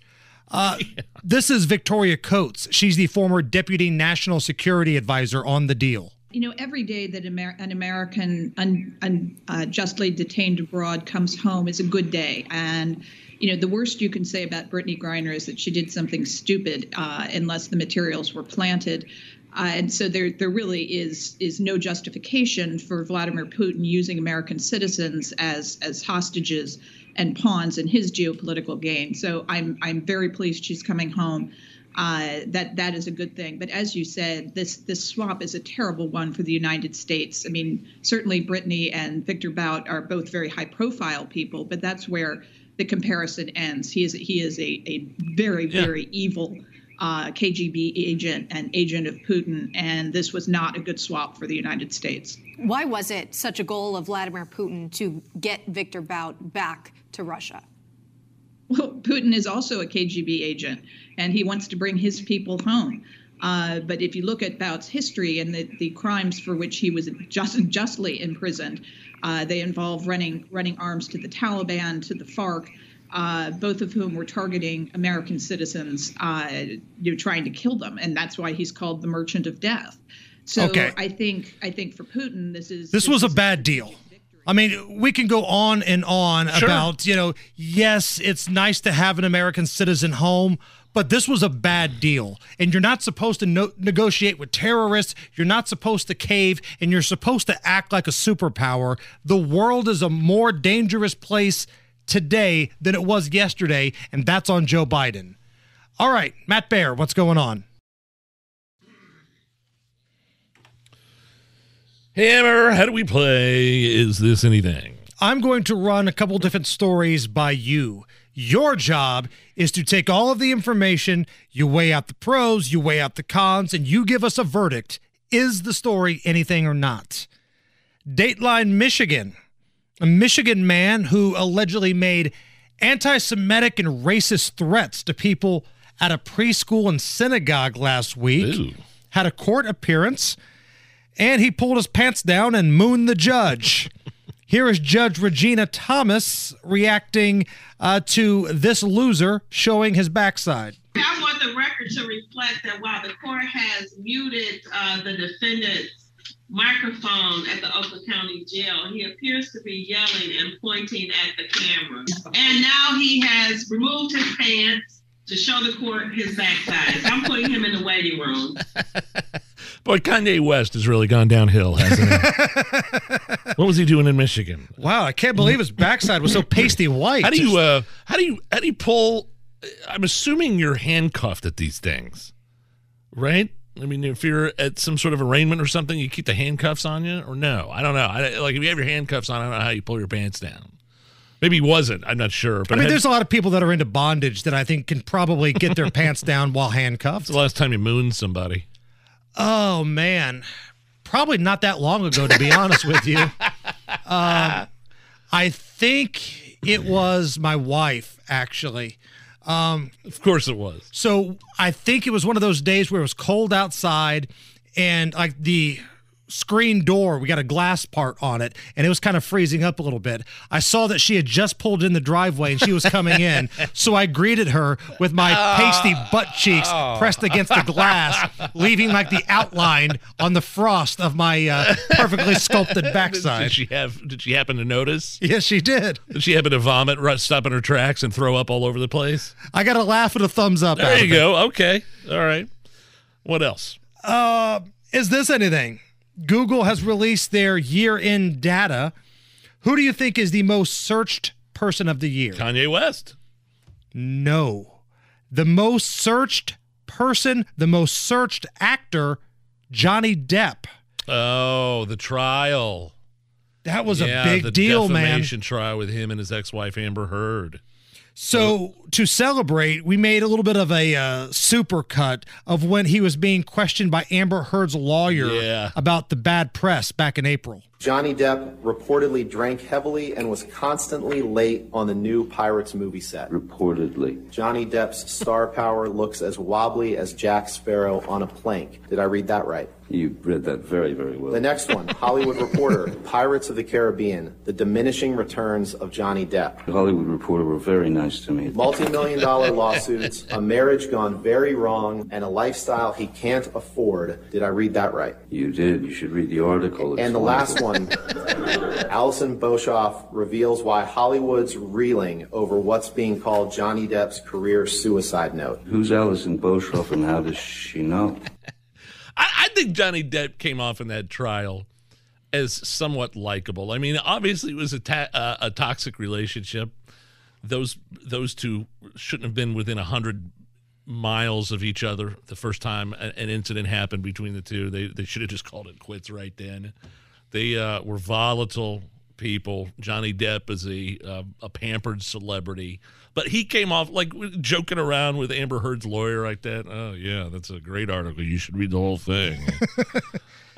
Uh, This is Victoria Coates. She's the former deputy national security advisor on the deal. You know, every day that Amer- an American un- un- uh, detained abroad comes home is a good day. And, you know, the worst you can say about Brittney Griner is that she did something stupid uh, unless the materials were planted. Uh, and so there, there really is is no justification for Vladimir Putin using American citizens as as hostages and pawns in his geopolitical gain. So I'm I'm very pleased she's coming home uh, that that is a good thing. But as you said, this this swap is a terrible one for the United States. I mean, certainly Brittney and Victor Bout are both very high profile people, but that's where the comparison ends. He is he is a, a very very evil uh, KGB agent and agent of Putin, and this was not a good swap for the United States. Why was it such a goal of Vladimir Putin to get Victor Bout back to Russia? Well, Putin is also a KGB agent, and he wants to bring his people home. Uh, but if you look at Bout's history and the, the crimes for which he was just, justly imprisoned, uh, they involve running running arms to the Taliban, to the FARC, uh, both of whom were targeting American citizens, uh, you know, trying to kill them, and that's why he's called the Merchant of Death. So Okay. I think I think for Putin, this is This was a bad deal. I mean, we can go on and on Sure. about, you know, yes, it's nice to have an American citizen home, but this was a bad deal. And you're not supposed to no- negotiate with terrorists. You're not supposed to cave, and you're supposed to act like a superpower. The world is a more dangerous place today than it was yesterday, and that's on Joe Biden. All right, Matt Bear, what's going on? Hammer, how do we play? Is this anything? I'm going to run a couple different stories by you. Your job is to take all of the information, you weigh out the pros, you weigh out the cons, and you give us a verdict. Is the story anything or not? Dateline Michigan. A Michigan man who allegedly made anti Semitic and racist threats to people at a preschool and synagogue last week had a court appearance and he pulled his pants down and mooned the judge. Here is Judge Regina Thomas reacting uh, to this loser showing his backside. I want the record to reflect that while the court has muted uh, the defendant's microphone at the Oakland County Jail, he appears to be yelling and pointing at the camera. And now he has removed his pants to show the court his backside. I'm putting him in the waiting room. Boy, Kanye West has really gone downhill, hasn't he? what was he doing in Michigan? Wow, I can't believe his backside was so pasty white. How do you uh how do you how do you pull I'm assuming you're handcuffed at these things. Right? I mean, if you're at some sort of arraignment or something, you keep the handcuffs on you, or no? I don't know. I, like if you have your handcuffs on, I don't know how you pull your pants down. Maybe he wasn't. I'm not sure. But I mean, had- there's a lot of people that are into bondage that I think can probably get their pants down while handcuffed. It's the last time you mooned somebody. Oh man, probably not that long ago, to be honest with you. Um, I think it was my wife, actually. Um, of course, it was. So I think it was one of those days where it was cold outside, and like the screen door, we got a glass part on it, and it was kind of freezing up a little bit. I saw that she had just pulled in the driveway and she was coming in, so I greeted her with my pasty butt cheeks Oh. pressed against the glass, leaving like the outline on the frost of my uh, perfectly sculpted backside. Did she have? Did she happen to notice? Yes, she did. Did she happen to vomit, stop in her tracks, and throw up all over the place? I got a laugh and a thumbs up. There you it. go. Okay. All right. What else? Uh, is this anything? Google has released their year end data. Who do you think is the most searched person of the year? Kanye West. No. The most searched person, the most searched actor, Johnny Depp. Oh, the trial. That was Yeah, a big the deal, man. The defamation trial with him and his ex-wife Amber Heard. So to celebrate, we made a little bit of a uh, super cut of when he was being questioned by Amber Heard's lawyer Yeah. about the bad press back in April. Johnny Depp reportedly drank heavily and was constantly late on the new Pirates movie set. Reportedly. Johnny Depp's star power looks as wobbly as Jack Sparrow on a plank. Did I read that right? You read that very, very well. The next one, Hollywood Reporter, Pirates of the Caribbean, the diminishing returns of Johnny Depp. The Hollywood Reporter were very nice to me. Multi-million dollar lawsuits, a marriage gone very wrong, and a lifestyle he can't afford. Did I read that right? You did. You should read the article. It's And the last wonderful. One, Alison Boshoff reveals why Hollywood's reeling over what's being called Johnny Depp's career suicide note. Who's Alison Boshoff and how does she know? I, I think Johnny Depp came off in that trial as somewhat likable. I mean, obviously it was a ta- uh, a toxic relationship. Those those two shouldn't have been within a hundred miles of each other the first time an incident happened between the two. They they should have just called it quits right then. They uh, were volatile people. Johnny Depp is a uh, a pampered celebrity, but he came off like joking around with Amber Heard's lawyer like that. Oh yeah, that's a great article. You should read the whole thing.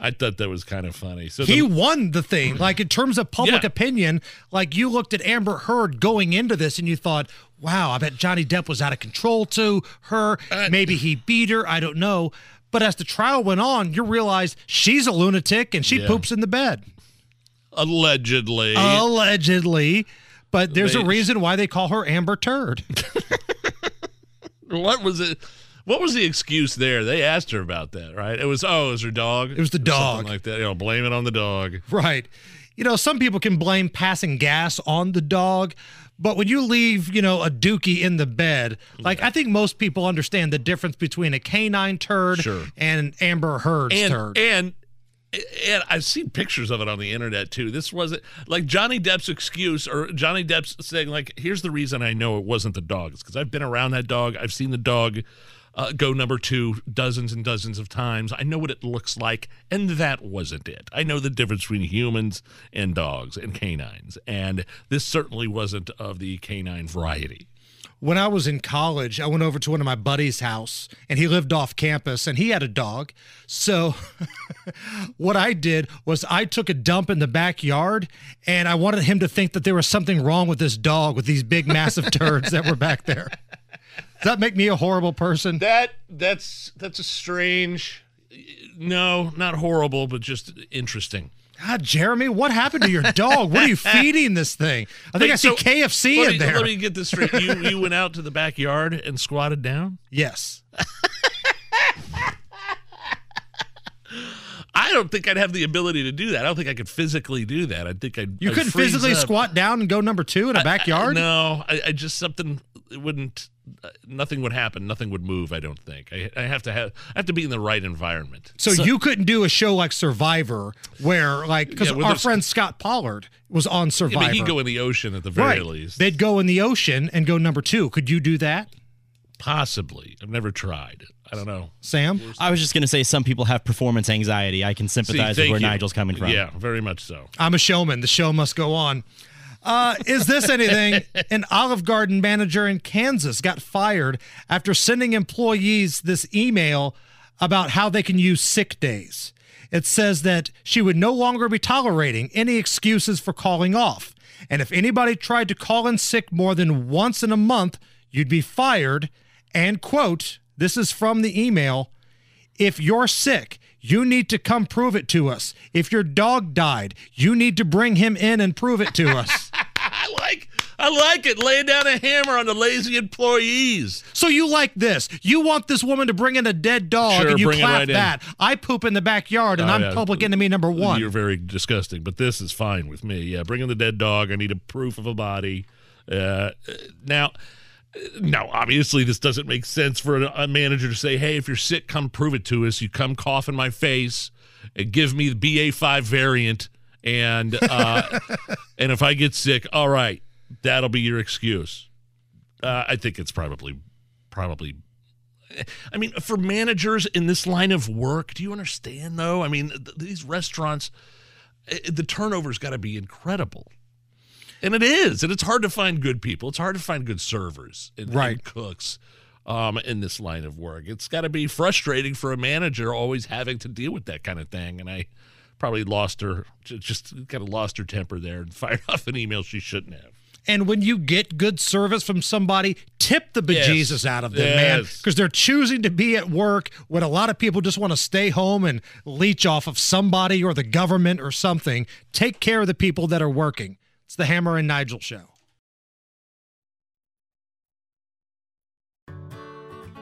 I thought that was kind of funny. So he the- won the thing. Like in terms of public Yeah. opinion, like you looked at Amber Heard going into this and you thought, wow, I bet Johnny Depp was out of control to her. Uh, Maybe he beat her. I don't know. But as the trial went on, you realize she's a lunatic and she Yeah. poops in the bed. allegedly. Allegedly. But there's a reason why they call her Amber Turd. what was it? What was the excuse there? They asked her about that, right? It was oh, it was her dog. It was the dog. like that. You know, blame it on the dog. Right. You know, some people can blame passing gas on the dog, but when you leave, you know, a dookie in the bed, like I think most people understand the difference between a canine turd Sure. and Amber Heard's and turd. and and I've seen pictures of it on the internet too. This wasn't like Johnny Depp's excuse or Johnny Depp's saying like, "Here's the reason I know it wasn't the dog. It's because I've been around that dog. I've seen the dog uh, go number two dozens and dozens of times. I know what it looks like, and that wasn't it. I know the difference between humans and dogs and canines, and this certainly wasn't of the canine variety." when I was in college, I went over to one of my buddies' house and he lived off campus and he had a dog. So what I did was I took a dump in the backyard and I wanted him to think that there was something wrong with this dog with these big massive turds that were back there. Does that make me a horrible person? That that's that's a strange no, not horrible, but just interesting. God, Jeremy, what happened to your dog? What are you feeding this thing? I think Wait, I see so KFC in me, there. Let me get this straight. You you went out to the backyard and squatted down? Yes. I I don't think I'd have the ability to do that. I don't think I could physically do that. I think I'd. You I'd couldn't physically up. squat down and go number two in a backyard. no, I, I just something it wouldn't. Uh, nothing would happen. Nothing would move. I don't think. I, I have to have. I have to be in the right environment. So, you couldn't do a show like Survivor, where like because Yeah, well, our friend Scott Pollard was on Yeah, Survivor. but he'd go in the ocean at the very right. least. They'd go in the ocean and go number two. Could you do that, Possibly. I've never tried. I don't know. Sam? I was just going to say some people have performance anxiety. I can See, sympathize with where you. Nigel's coming from. Yeah, very much so. I'm a showman. The show must go on. Uh, is this anything? An Olive Garden manager in Kansas got fired after sending employees this email about how they can use sick days. It says that she would no longer be tolerating any excuses for calling off. And if anybody tried to call in sick more than once in a month, you'd be fired. And, quote, this is from the email if you're sick, you need to come prove it to us. If your dog died, you need to bring him in and prove it to us. I like it. Laying down a hammer on the lazy employees. So you like this? You want this woman to bring in a dead dog Sure, and you clap right in. that. I poop in the backyard and Oh, I'm yeah. public enemy number one. You're very disgusting, but this is fine with me. Yeah, bring in the dead dog. I need a proof of a body. Uh, now, uh, no, obviously this doesn't make sense for a, a manager to say, "Hey, if you're sick, come prove it to us. You come cough in my face and give me the BA5 variant, and uh, and if I get sick, all right, that'll be your excuse." Uh, I think it's probably probably I mean, for managers in this line of work, do you understand though? I mean, th- these restaurants, eh, the turnover's got to be incredible. And it is. And it's hard to find good people. It's hard to find good servers and, and Right. cooks um, in this line of work. It's got to be frustrating for a manager always having to deal with that kind of thing. And I probably lost her, just kind of lost her temper there and fired off an email she shouldn't have. And when you get good service from somebody, tip the bejesus Yes. out of them, man, because they're choosing to be at work when a lot of people just want to stay home and leech off of somebody or the government or something. Take care of the people that are working. It's the Hammer and Nigel show.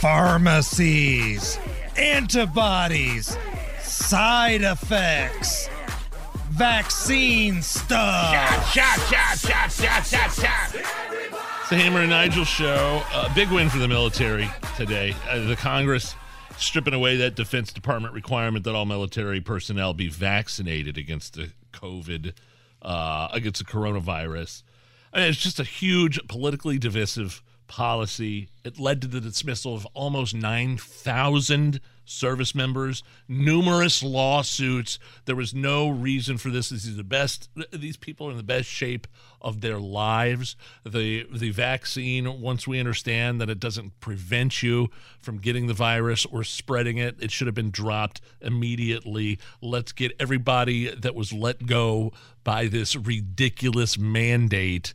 Pharmacies, antibodies, side effects, vaccine stuff. Shot, shot, shot, shot, shot, shot. It's the Hammer and Nigel show. A big win for the military today. Uh, the Congress stripping away that Defense Department requirement that all military personnel be vaccinated against the COVID, uh, against the coronavirus. I mean, it's just a huge politically divisive policy. It led to the dismissal of almost 9,000 service members, numerous lawsuits. There was no reason for this. This is the best. These people are in the best shape of their lives. The the vaccine, once we understand that it doesn't prevent you from getting the virus or spreading it, it should have been dropped immediately. Let's get everybody that was let go by this ridiculous mandate.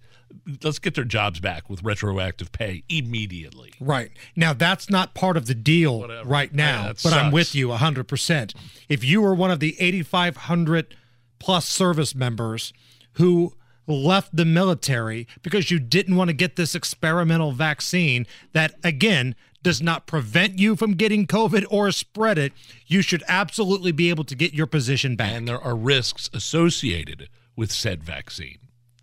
Let's get their jobs back with retroactive pay immediately. Right. Now, that's not part of the deal Whatever. right now, Yeah, but I'm with you 100%. If you were one of the 8,500 plus service members who left the military because you didn't want to get this experimental vaccine that, again, does not prevent you from getting COVID or spread it, you should absolutely be able to get your position back. And there are risks associated with said vaccine.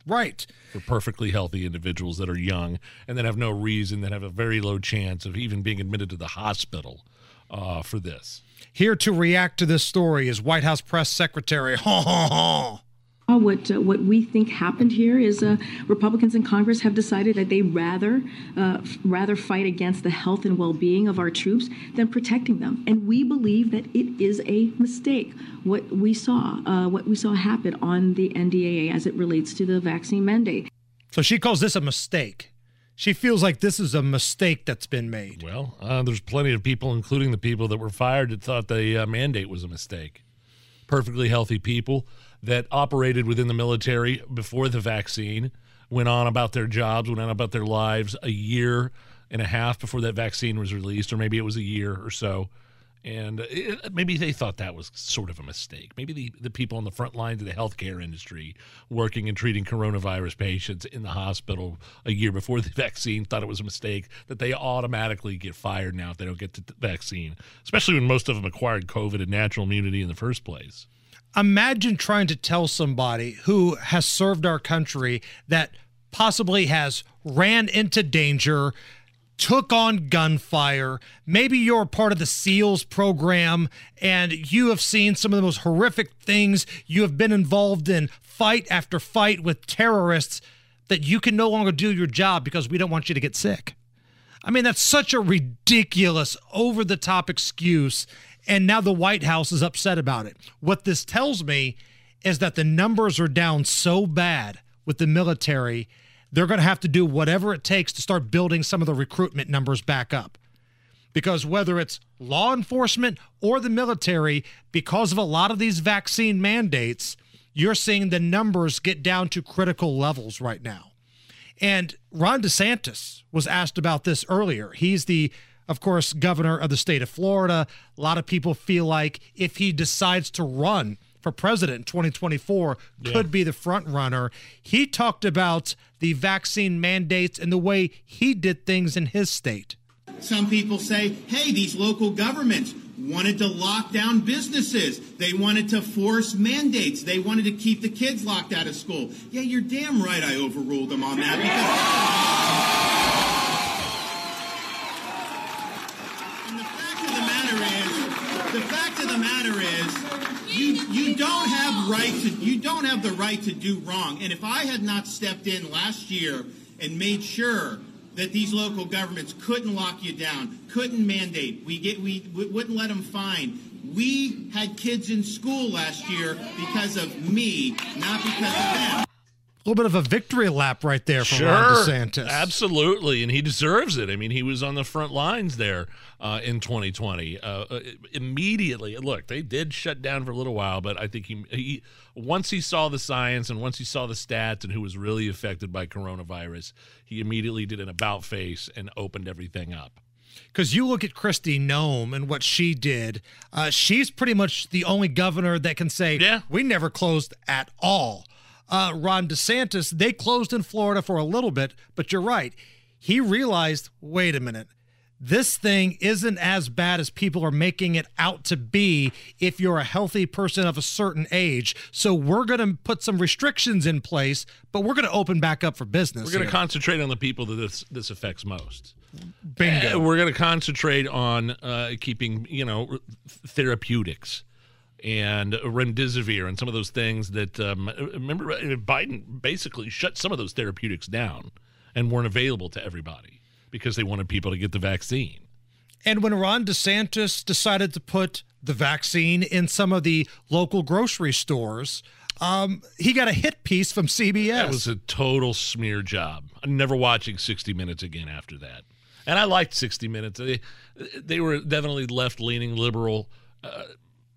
Right. For perfectly healthy individuals that are young and that have no reason, that have a very low chance of even being admitted to the hospital uh, for this. Here to react to this story is White House Press Secretary. Ha ha ha. What uh, what we think happened here is uh, Republicans in Congress have decided that they rather uh, f- rather fight against the health and well-being of our troops than protecting them, and we believe that it is a mistake. What we saw, uh, what we saw happen on the NDAA as it relates to the vaccine mandate. So she calls this a mistake. She feels like this is a mistake that's been made. Well, uh, there's plenty of people, including the people that were fired, that thought the uh, mandate was a mistake. Perfectly healthy people that operated within the military before the vaccine, went on about their jobs, went on about their lives a year and a half before that vaccine was released, or maybe it was a year or so. And it, maybe they thought that was sort of a mistake. Maybe the, the people on the front lines of the healthcare industry working and treating coronavirus patients in the hospital a year before the vaccine thought it was a mistake that they automatically get fired now if they don't get the vaccine, especially when most of them acquired COVID and natural immunity in the first place. Imagine trying to tell somebody who has served our country that possibly has ran into danger, took on gunfire. Maybe you're part of the SEALs program and you have seen some of the most horrific things. You have been involved in fight after fight with terrorists that you can no longer do your job because we don't want you to get sick. I mean, that's such a ridiculous, over the top excuse. And now the White House is upset about it. What this tells me is that the numbers are down so bad with the military, they're going to have to do whatever it takes to start building some of the recruitment numbers back up. Because whether it's law enforcement or the military, because of a lot of these vaccine mandates, you're seeing the numbers get down to critical levels right now. And Ron DeSantis was asked about this earlier. He's the, of course, governor of the state of Florida. A lot of people feel like if he decides to run for president in 2024, Yeah. could be the front runner. He talked about the vaccine mandates and the way he did things in his state. Some people say, hey, these local governments wanted to lock down businesses. They wanted to force mandates. They wanted to keep the kids locked out of school. Yeah, you're damn right I overruled them on that because. And the fact of the matter is, you you don't have right to you don't have the right to do wrong. And if I had not stepped in last year and made sure that these local governments couldn't lock you down, couldn't mandate, we get we, we wouldn't let them fine. We had kids in school last year because of me, not because of them. A little bit of a victory lap right there from Sure, Ron DeSantis. absolutely, and he deserves it. I mean, he was on the front lines there uh, in 2020. Uh, uh, immediately, look, they did shut down for a little while, but I think he, he once he saw the science and once he saw the stats and who was really affected by coronavirus, he immediately did an about face and opened everything up. Because you look at Kristi Noem and what she did, uh, she's pretty much the only governor that can say, yeah. we never closed at all. Uh, Ron DeSantis, they closed in Florida for a little bit, but you're right. He realized, wait a minute, this thing isn't as bad as people are making it out to be if you're a healthy person of a certain age. So we're going to put some restrictions in place, but we're going to open back up for business. We're going to concentrate on the people that this this affects most. Bingo. Uh, we're going to concentrate on uh, keeping, you know, therapeutics and remdesivir and some of those things that um, remember uh, Biden basically shut some of those therapeutics down and weren't available to everybody because they wanted people to get the vaccine. And when Ron DeSantis decided to put the vaccine in some of the local grocery stores, um, he got a hit piece from CBS. That was a total smear job. I'm never watching 60 Minutes again after that. And I liked 60 Minutes. They, they were definitely left leaning liberal uh,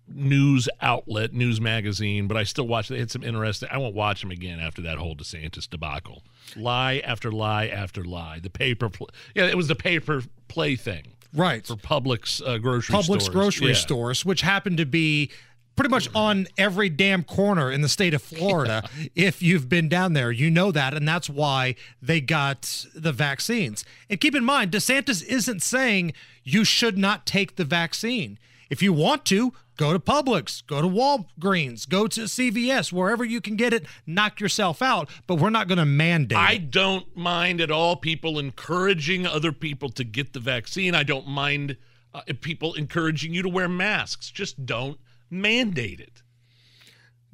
news outlet, news magazine, but I still watch. They had some interesting. I won't watch them again after that whole DeSantis debacle. Lie after lie after lie. The paper, pl- yeah, it was the paper play thing, right? For Publix uh, grocery Publix stores. grocery Yeah. stores, which happened to be pretty much on every damn corner in the state of Florida. If you've been down there, you know that, and that's why they got the vaccines. And keep in mind, DeSantis isn't saying you should not take the vaccine. If you want to, go to Publix, go to Walgreens, go to CVS, wherever you can get it, knock yourself out, but we're not going to mandate I it. don't mind at all people encouraging other people to get the vaccine. I don't mind uh, people encouraging you to wear masks. Just don't mandate it.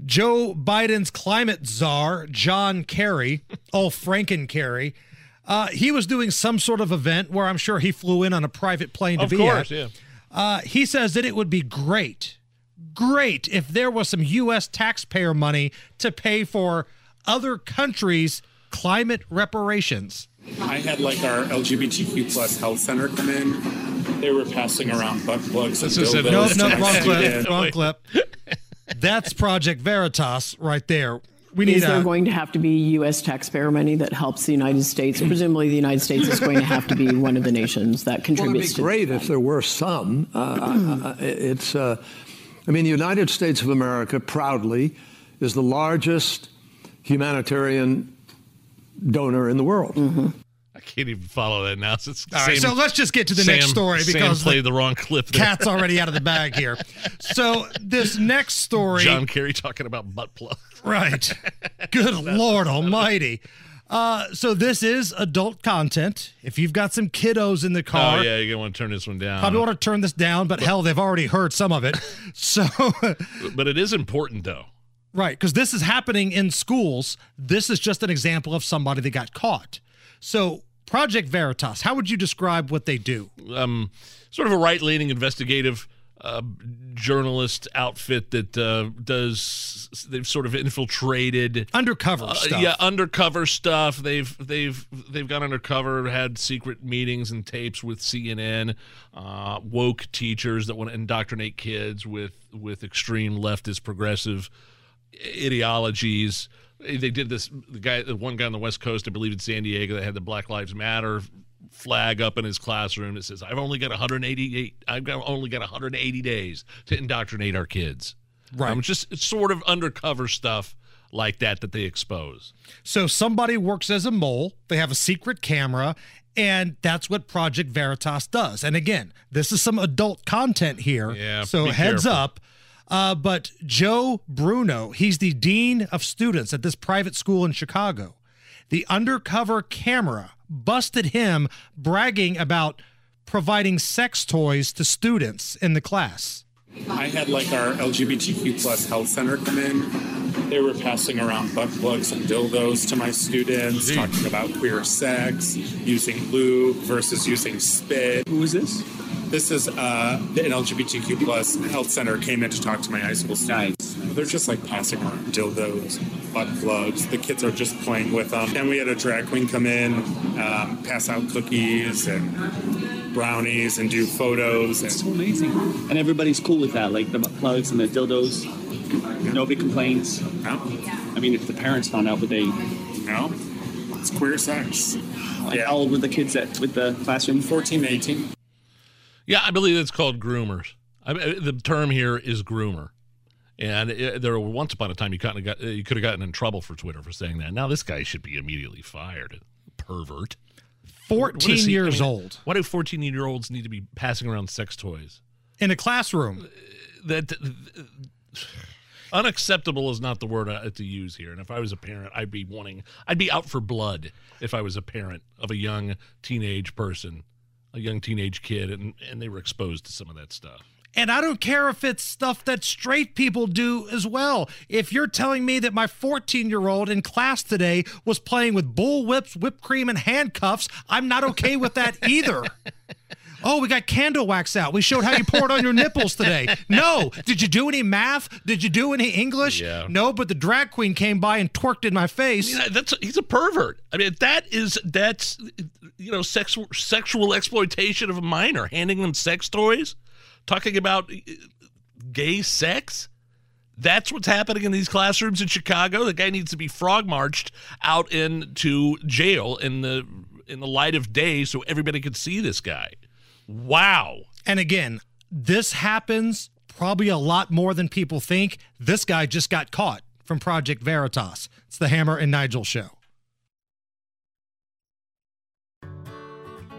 Joe Biden's climate czar, John Kerry, oh, Franken Kerry, uh, he was doing some sort of event where I'm sure he flew in on a private plane to Of be course, at. yeah. Uh, he says that it would be great, great if there was some U.S. taxpayer money to pay for other countries' climate reparations. I had like our LGBTQ plus health center come in. They were passing around butt plugs. This and is it. dildos Nope, to nope, wrong clip, wrong clip. That's Project Veritas right there. We need is there a, going to have to be U.S. taxpayer money that helps the United States? Presumably, the United States is going to have to be one of the nations that contributes. Well, it'd contributes be to. great if there were some. Uh, uh, it's, uh, I mean, the United States of America proudly is the largest humanitarian donor in the world. I can't even follow that now. It's All right, so let's just get to the Sam- next story because Sam played the wrong clip. there. cat's already out of the bag here. So this next story, John Kerry talking about butt plug. right? Good Lord Almighty. Uh, so this is adult content. If you've got some kiddos in the car, Oh yeah, you're gonna want to turn this one down. probably want to turn this down. But hell, they've already heard some of it. So but it is important though. Right, because this is happening in schools. This is just an example of somebody that got caught. So, Project Veritas, how would you describe what they do? um, sort of a right-leaning investigative uh, journalist outfit that uh, does. They've sort of infiltrated undercover uh, stuff. Yeah, undercover stuff. They've they've they've gone undercover, had secret meetings and tapes with CNN, uh, woke teachers that want to indoctrinate kids with with extreme leftist progressive ideologies. They did this. The guy, the one guy on the West Coast, I believe in San Diego, that had the Black Lives Matter flag up in his classroom that says, "I've only got 188. I've got only got 180 days to indoctrinate our kids." Right. Um, just sort of undercover stuff like that that they expose. So, somebody works as a mole, they have a secret camera, and that's what Project Veritas does. And again, this is some adult content here. Yeah, So, heads careful. up. Uh, but Joe Bruno, he's the dean of students at this private school in Chicago. The undercover camera busted him bragging about providing sex toys to students in the class. I had like our LGBTQ plus health center come in. They were passing around butt plugs and dildos to my students, talking about queer sex, using lube versus using spit. Who is this? This is uh, an LGBTQ plus health center came in to talk to my high school students. They're just like passing around dildos, butt plugs. The kids are just playing with them. And we had a drag queen come in, um, pass out cookies and brownies and do photos. It's so amazing. And everybody's cool with that, like the butt plugs and the dildos. Nobody complains. No. I mean, if the parents found out, would they? No. It's queer sex. Like, How old were the kids at with the classroom? 14, 18. Yeah, I believe it's called groomers. I mean, uh, the term here is groomer, and it, uh, there were once upon a time you got uh, you could have gotten in trouble for Twitter for saying that. Now this guy should be immediately fired. Pervert. 14 he- years I mean, old Why do 14 year olds need to be passing around sex toys? in a classroom. That unacceptable is not the word I- to use here. And if I was a parent, I'd be wanting, I'd be out for blood if I was a parent of a young teenage person, a young teenage kid, and and they were exposed to some of that stuff. And I don't care if it's stuff that straight people do as well. If you're telling me that my 14 year old in class today was playing with bull whips, whipped cream, and handcuffs, I'm not okay with that either. Oh, we got candle wax out. We showed how you pour it on your nipples today. No. Did you do any math? Did you do any English? Yeah. No, but the drag queen came by and twerked in my face. I mean, that's he's a pervert. I mean, that is that's you know sexual sexual exploitation of a minor, handing them sex toys, talking about uh, gay sex. That's what's happening in these classrooms in Chicago. The guy needs to be frog marched out into jail in the in the light of day so everybody could see this guy. Wow. And again, this happens probably a lot more than people think. This guy just got caught from Project Veritas. It's the Hammer and Nigel show.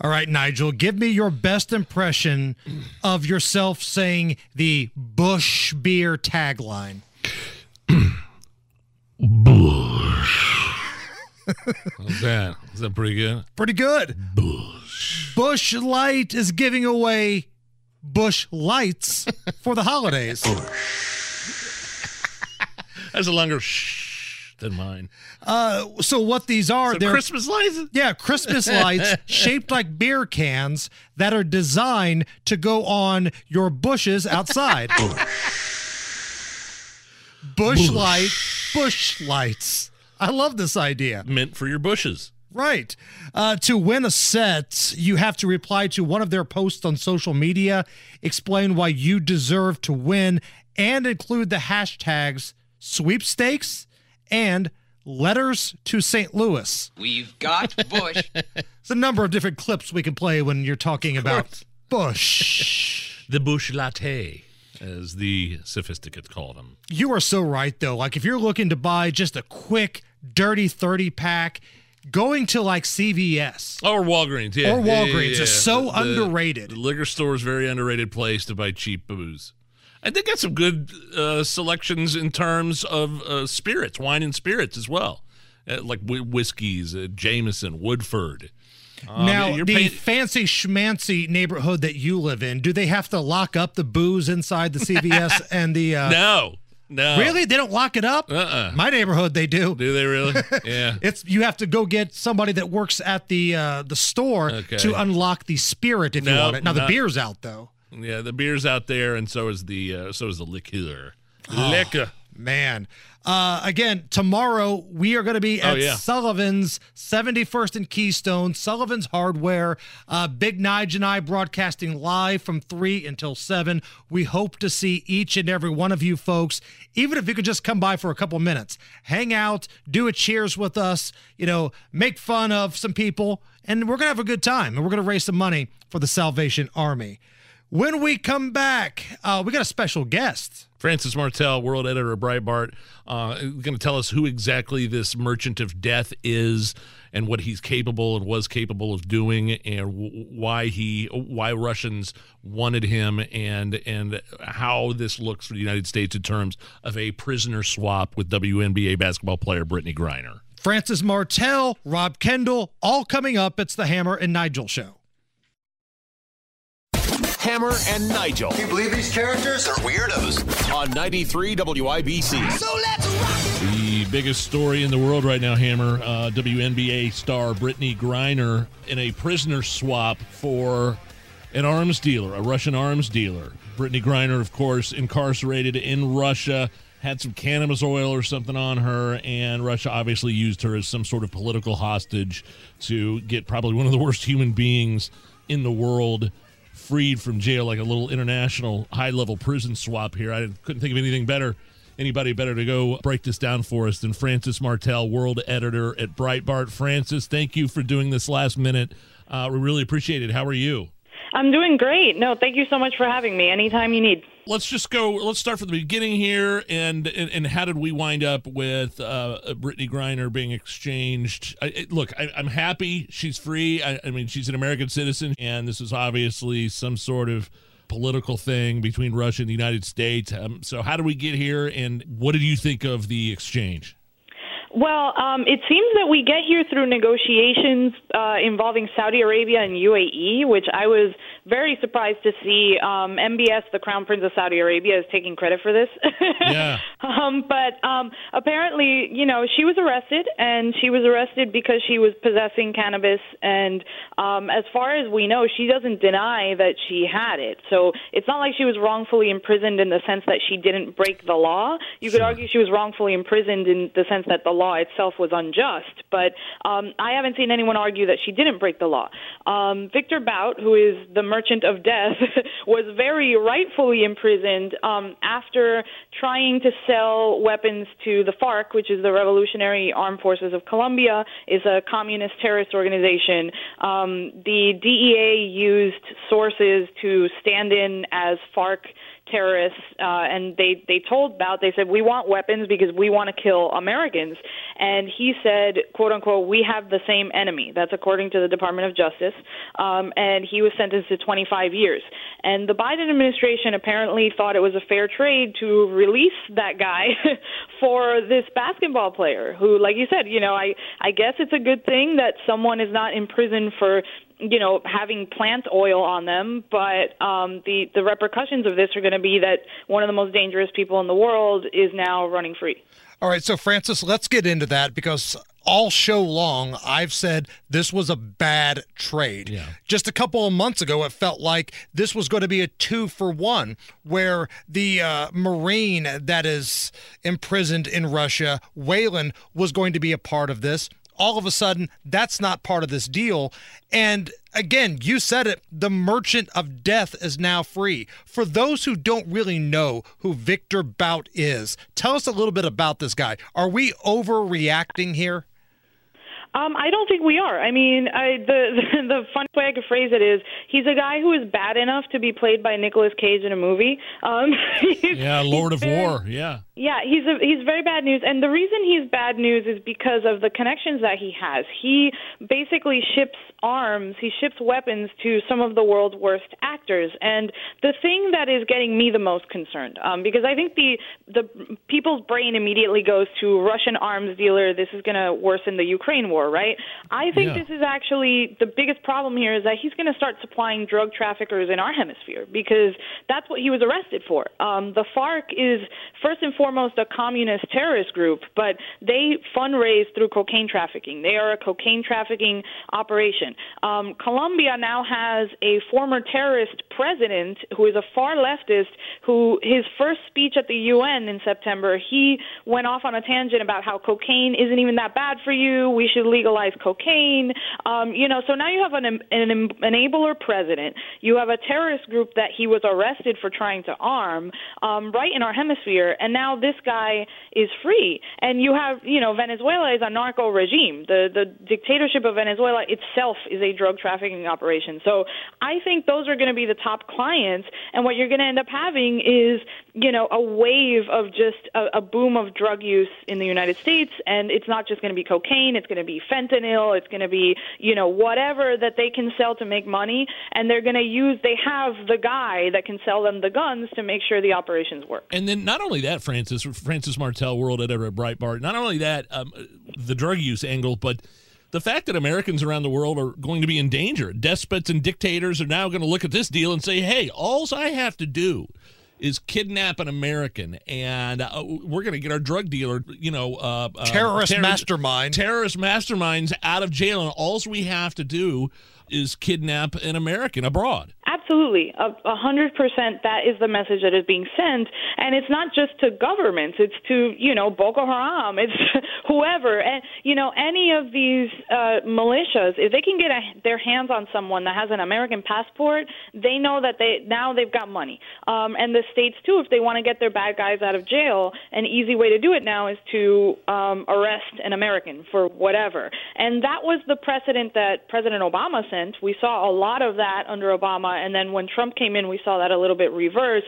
All right, Nigel, give me your best impression of yourself saying the Busch beer tagline. Bush. How's that? Is that pretty good? Pretty good. Bush. Busch Light is giving away Busch Lights for the holidays. That's a longer shh than mine. Uh, so what these are? So they're Christmas lights? Yeah, Christmas lights shaped like beer cans that are designed to go on your bushes outside. Bush, light, bush lights. I love this idea. Meant for your bushes. Right. Uh, to win a set, you have to reply to one of their posts on social media, explain why you deserve to win, and include the hashtags sweepstakes and letters to St. Louis. We've got Bush. There's a number of different clips we can play when you're talking about Bush. The Busch Latte, as the sophisticates call them. You are so right, though. Like, if you're looking to buy just a quick, dirty 30 pack, going to like CVS or Walgreens, yeah, or Yeah, yeah, Walgreens yeah. is so The- underrated. The liquor store is a very underrated place to buy cheap booze. And they got some good uh, selections in terms of uh, spirits, wine and spirits as well, uh, like whi whiskeys, uh, Jameson, Woodford. Um, now, the paying- fancy schmancy neighborhood that you live in, do they have to lock up the booze inside the CVS and the? Uh, no, no, Really, they don't lock it up. Uh-uh. My neighborhood, they do. Do they really? Yeah. It's you have to go get somebody that works at the uh, the store Okay. to unlock the spirit if you want it. Now the beer's out though. Yeah, the beer's out there, and so is the uh, so is the liqueur. Oh, Liquor. Man. Uh, again, tomorrow we are going to be Oh, at yeah. Sullivan's 71st and Keystone, Sullivan's Hardware. Uh, Big Nige and I broadcasting live from 3 until 7. We hope to see each and every one of you folks, even if you could just come by for a couple minutes, hang out, do a cheers with us, you know, make fun of some people, and we're going to have a good time. And we're going to raise some money for the Salvation Army. When we come back, uh, we got a special guest. Frances Martel, world editor of Breitbart, uh, going to tell us who exactly this merchant of death is and what he's capable and was capable of doing and w- why he why Russians wanted him and and how this looks for the United States in terms of a prisoner swap with WNBA basketball player Brittney Griner. Frances Martel, Rob Kendall, all coming up. It's the Hammer and Nigel show. Hammer and Nigel. Can you believe these characters are weirdos? On 93 WIBC. So let's rock! The biggest story in the world right now, Hammer. Uh, WNBA star Brittney Griner in a prisoner swap for an arms dealer, a Russian arms dealer. Brittney Griner, of course, incarcerated in Russia, had some cannabis oil or something on her, and Russia obviously used her as some sort of political hostage to get probably one of the worst human beings in the world freed from jail, like a little international high level prison swap here. I couldn't think of anything better anybody better to go break this down for us than Frances Martel, world editor at Breitbart. Frances, thank you for doing this last minute. Uh, we really appreciate it. How are you? I'm doing great. No, thank you so much for having me. Anytime you need. Let's just go. Let's start from the beginning here, and and, and how did we wind up with uh, Brittney Griner being exchanged? I, I- look, I, I'm happy she's free. I, I mean, she's an American citizen, and this is obviously some sort of political thing between Russia and the United States. Um, so, how did we get here, and what did you think of the exchange? Well, um, it seems that we get here through negotiations uh, involving Saudi Arabia and UAE, which I was very surprised to see um, MBS, the Crown Prince of Saudi Arabia, is taking credit for this. Yeah. um, but um, apparently, you know, she was arrested, and she was arrested because she was possessing cannabis. And um, as far as we know, she doesn't deny that she had it. So it's not like she was wrongfully imprisoned in the sense that she didn't break the law. You could argue she was wrongfully imprisoned in the sense that the law itself was unjust. But um, I haven't seen anyone argue that she didn't break the law. Um, Victor Bout, who is the merchant of death, was very rightfully imprisoned um, after trying to sell weapons to the FARC, which is the Revolutionary Armed Forces of Colombia, is a communist terrorist organization. Um, the DEA used sources to stand in as FARC terrorists, uh, and they they told Bout they said we want weapons because we want to kill Americans, and he said quote unquote we have the same enemy. That's according to the Department of Justice, um, and he was sentenced to 25 years. And the Biden administration apparently thought it was a fair trade to release that guy for this basketball player who, like you said, you know I I guess it's a good thing that someone is not in prison for you know having plant oil on them but um the the repercussions of this are going to be that one of the most dangerous people in the world is now running free All right, so Frances, let's get into that because all show long I've said this was a bad trade. Yeah. Just a couple of months ago, it felt like this was going to be a two for one, where the uh, Marine that is imprisoned in Russia, Whelan, was going to be a part of this. All of a sudden, that's not part of this deal. And again, you said it the merchant of death is now free. For those who don't really know who Victor Bout is, tell us a little bit about this guy. Are we overreacting here? Um, I don't think we are. I mean, I, the, the the fun way I could phrase it is he's a guy who is bad enough to be played by Nicolas Cage in a movie. Um, Yeah, Lord of very- War. Yeah. Yeah, he's a, he's very bad news, and the reason he's bad news is because of the connections that he has. He basically ships arms, he ships weapons to some of the world's worst actors, and the thing that is getting me the most concerned, um, because I think the the people's brain immediately goes to Russian arms dealer. This is going to worsen the Ukraine war, right? I think Yeah. this is actually the biggest problem here is that he's going to start supplying drug traffickers in our hemisphere because that's what he was arrested for. Um, the FARC is first and foremost a communist terrorist group, but they fundraise through cocaine trafficking. They are a cocaine trafficking operation. Um, Colombia now has a former terrorist president who is a far leftist. Who his first speech at the UN in September, he went off on a tangent about how cocaine isn't even that bad for you. We should legalize cocaine. Um, you know, so now you have an, an enabler president. You have a terrorist group that he was arrested for trying to arm um, right in our hemisphere, and now this guy is free. And you have, you know, Venezuela is a narco regime. The the dictatorship of Venezuela itself is a drug trafficking operation. So I think those are going to be the top clients, and what you're going to end up having is, you know, a wave of just a, a boom of drug use in the United States, and it's not just going to be cocaine. It's going to be fentanyl. It's going to be, you know, whatever that they can sell to make money, and they're going to use. They have the guy that can sell them the guns to make sure the operations work. And then not only that, Frances Frances Martel, world editor at Breitbart. Not only that, um, the drug use angle, but the fact that Americans around the world are going to be in danger. Despots and dictators are now going to look at this deal and say, "Hey, all I have to do." Is kidnap an American, and uh, we're going to get our drug dealer, you know, uh, uh, Terrorist terror- mastermind. terrorist masterminds out of jail, and all we have to do is kidnap an American abroad. Absolutely, a hundred percent. That is the message that is being sent, and it's not just to governments; it's to you know Boko Haram, it's whoever, and you know any of these uh, militias. If they can get a, their hands on someone that has an American passport, they know that they now they've got money. Um, and the states too, if they want to get their bad guys out of jail, an easy way to do it now is to um, arrest an American for whatever. And that was the precedent that President Obama We saw a lot of that under Obama, and then when Trump came in, we saw that a little bit reversed.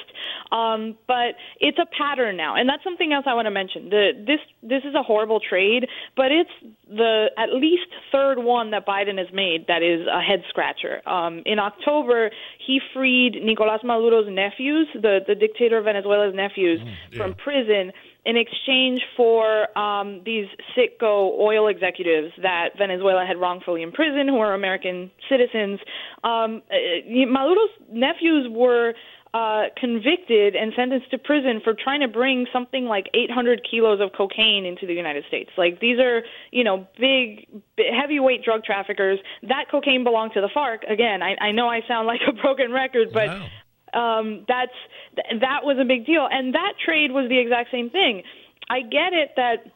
Um, but it's a pattern now, and that's something else I want to mention. The, this this is a horrible trade, but it's the at least third one that Biden has made that is a head scratcher. Um, in October, he freed Nicolas Maduro's nephews, the the dictator of Venezuela's nephews, from prison. In exchange for um, these Citgo oil executives that Venezuela had wrongfully imprisoned, who are American citizens. Um, uh, Maduro's nephews were uh, convicted and sentenced to prison for trying to bring something like 800 kilos of cocaine into the United States. Like these are, you know, big, big heavyweight drug traffickers. That cocaine belonged to the FARC. Again, I, I know I sound like a broken record, but. Wow. Um, that's that was a big deal, and that trade was the exact same thing. I get it that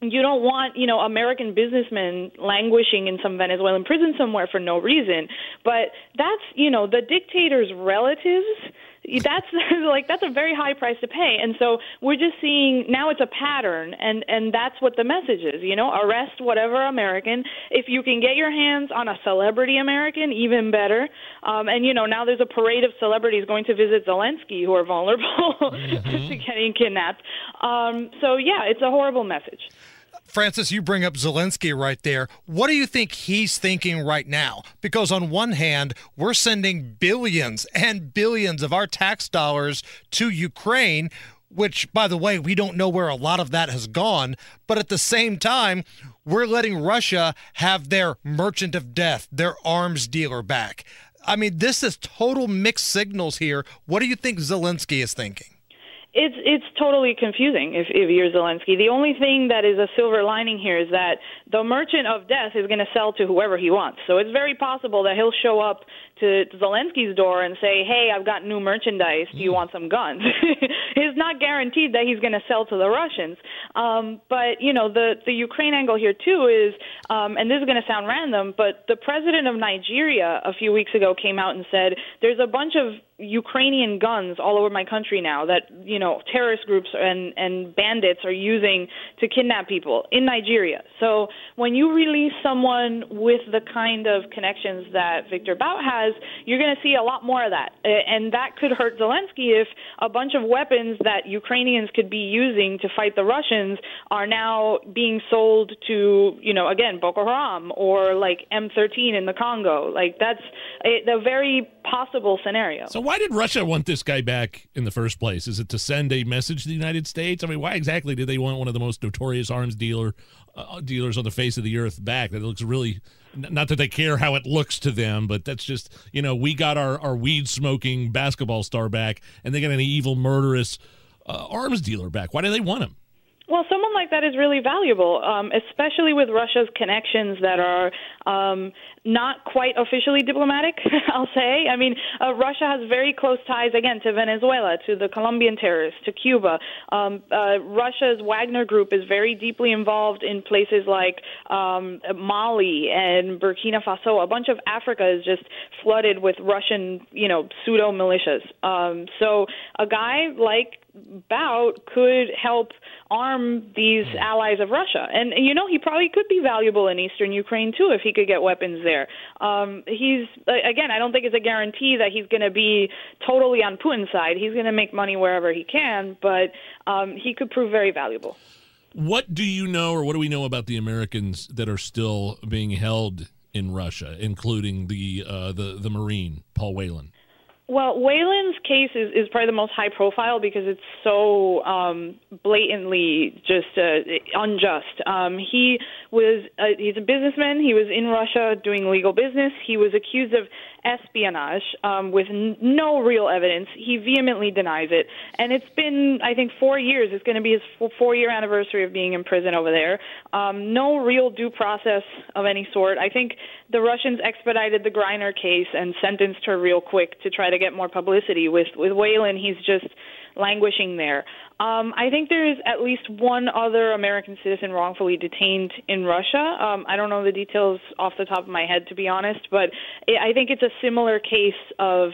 you don't want you know American businessmen languishing in some Venezuelan prison somewhere for no reason, but that's you know the dictator's relatives that's like that's a very high price to pay. And so we're just seeing now it's a pattern and and that's what the message is you know arrest whatever american. If you can get your hands on a celebrity american even better. Um and you know now there's a parade of celebrities going to visit zelensky who are vulnerable Mm-hmm. to getting kidnapped. Um so yeah it's a horrible message Frances, you bring up Zelensky right there. What do you think he's thinking right now? Because on one hand, we're sending billions and billions of our tax dollars to Ukraine, which, by the way, we don't know where a lot of that has gone. But at the same time, we're letting Russia have their merchant of death, their arms dealer back. I mean, this is total mixed signals here. What do you think Zelensky is thinking? It's it's totally confusing if, if you're Zelensky. The only thing that is a silver lining here is that the merchant of death is going to sell to whoever he wants. So it's very possible that he'll show up to Zelensky's door and say, "Hey, I've got new merchandise. Do you want some guns?" it's not guaranteed that he's going to sell to the Russians. Um, but you know, the the Ukraine angle here too is, um, and this is going to sound random, but the president of Nigeria a few weeks ago came out and said, "There's a bunch of Ukrainian guns all over my country now that you know terrorist groups and and bandits are using to kidnap people in Nigeria. So when you release someone with the kind of connections that Victor Bout has, you're going to see a lot more of that, and that could hurt Zelensky if a bunch of weapons that Ukrainians could be using to fight the Russians are now being sold to you know again Boko Haram or like M13 in the Congo. Like that's a, a very possible scenario. So why did Russia want this guy back in the first place? Is it to send a message to the United States? I mean, why exactly did they want one of the most notorious arms dealer uh, dealers on the face of the earth back? That looks really not that they care how it looks to them, but that's just you know we got our our weed smoking basketball star back, and they got an evil murderous uh, arms dealer back. Why do they want him? Well, someone like that is really valuable, um, especially with Russia's connections that are um, not quite officially diplomatic, I'll say. I mean, uh, Russia has very close ties, again, to Venezuela, to the Colombian terrorists, to Cuba. Um, uh, Russia's Wagner group is very deeply involved in places like um, Mali and Burkina Faso. A bunch of Africa is just flooded with Russian, you know, pseudo militias. Um, so a guy like Bout could help arm these allies of Russia. And, you know, he probably could be valuable in eastern Ukraine, too, if he could get weapons there. Um, he's, again, I don't think it's a guarantee that he's going to be totally on Putin's side. He's going to make money wherever he can, but um, he could prove very valuable. What do you know, or what do we know about the Americans that are still being held in Russia, including the uh, the the Marine Paul Whelan? Well, Whelan's case is, is probably the most high profile because it's so um, blatantly just uh, unjust. Um, he was uh, he's a businessman. He was in Russia doing legal business. He was accused of espionage um, with n- no real evidence. He vehemently denies it, and it's been I think four years. It's going to be his f- four year anniversary of being in prison over there. Um, no real due process of any sort. I think the Russians expedited the Griner case and sentenced her real quick to try to get more publicity. With with Whelan, he's just languishing there. Um, I think there is at least one other American citizen wrongfully detained in Russia. Um, I don't know the details off the top of my head, to be honest, but it, I think it's a similar case of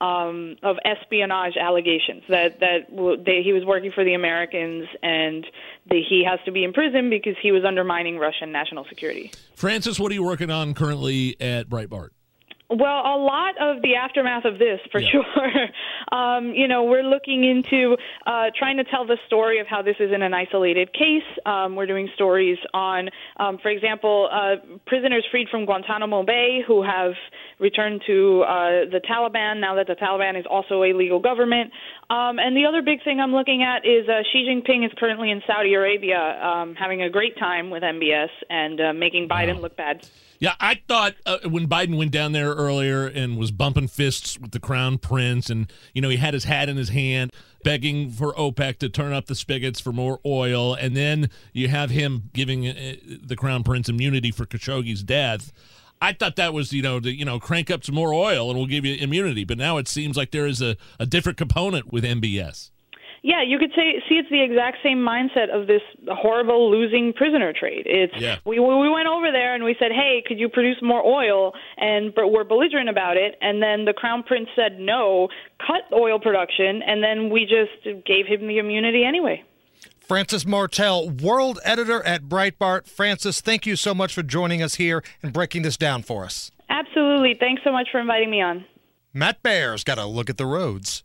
um, of espionage allegations that that w- he was working for the Americans and he has to be in prison because he was undermining Russian national security. Frances, what are you working on currently at Breitbart? Well, a lot of the aftermath of this, for sure. um, you know, we're looking into uh, trying to tell the story of how this isn't an isolated case. Um, we're doing stories on, um, for example, uh, prisoners freed from Guantanamo Bay who have returned to uh, the Taliban now that the Taliban is also a legal government. Um, and the other big thing I'm looking at is uh, Xi Jinping is currently in Saudi Arabia um, having a great time with MBS and uh, making Biden look bad. Yeah, I thought uh, when Biden went down there earlier and was bumping fists with the crown prince, and you know he had his hat in his hand, begging for OPEC to turn up the spigots for more oil, and then you have him giving uh, the crown prince immunity for Khashoggi's death. I thought that was you know to you know crank up some more oil and we'll give you immunity, but now it seems like there is a, a different component with MBS. Yeah, you could say see it's the exact same mindset of this horrible losing prisoner trade. It's Yeah. we we went over there and we said, "Hey, could you produce more oil?" and but we're belligerent about it. And then the crown prince said no, cut oil production, and then we just gave him the immunity anyway. Frances Martel, world editor at Breitbart. Frances, thank you so much for joining us here and breaking this down for us. Absolutely. Thanks so much for inviting me on. Matt Bear's got a look at the roads.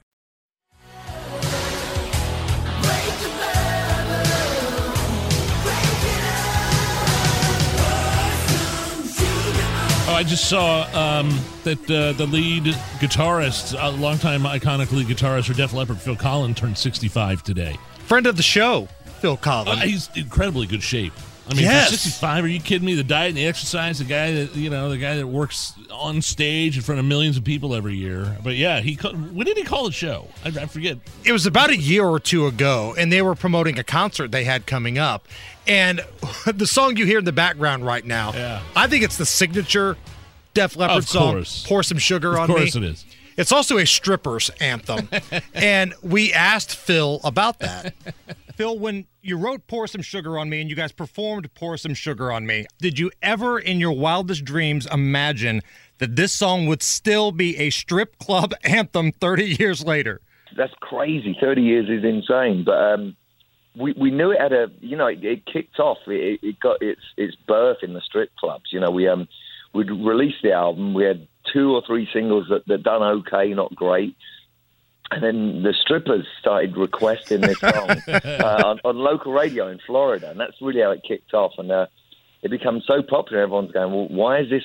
I just saw um, that uh, the lead guitarist, a longtime iconic lead guitarist for Def Leppard, Phil Collen, turned 65 today. Friend of the show, Phil Collen. Uh, he's in incredibly good shape. I mean, Yes. 65, are you kidding me? The diet and the exercise, the guy that, you know, the guy that works on stage in front of millions of people every year. But yeah, he ca- when did he call the show? I, I forget. It was about a year or two ago, and they were promoting a concert they had coming up. And the song you hear in the background right now, Yeah. I think it's the signature Def Leppard Of song, course. Pour Some Sugar Of on Me. Of course it is. It's also a stripper's anthem. and we asked Phil about that. Phil, when you wrote Pour Some Sugar on Me and you guys performed Pour Some Sugar on Me, did you ever in your wildest dreams imagine that this song would still be a strip club anthem 30 years later? that's crazy. Thirty years is insane, but um, we we knew it had a you know it, it kicked off. It, it got its its birth in the strip clubs. You know we um we'd released the album. We had two or three singles that that done okay, not great. And then the strippers started requesting this song uh, on, on local radio in Florida, and that's really how it kicked off. And uh, it became so popular, everyone's going, "Well, why is this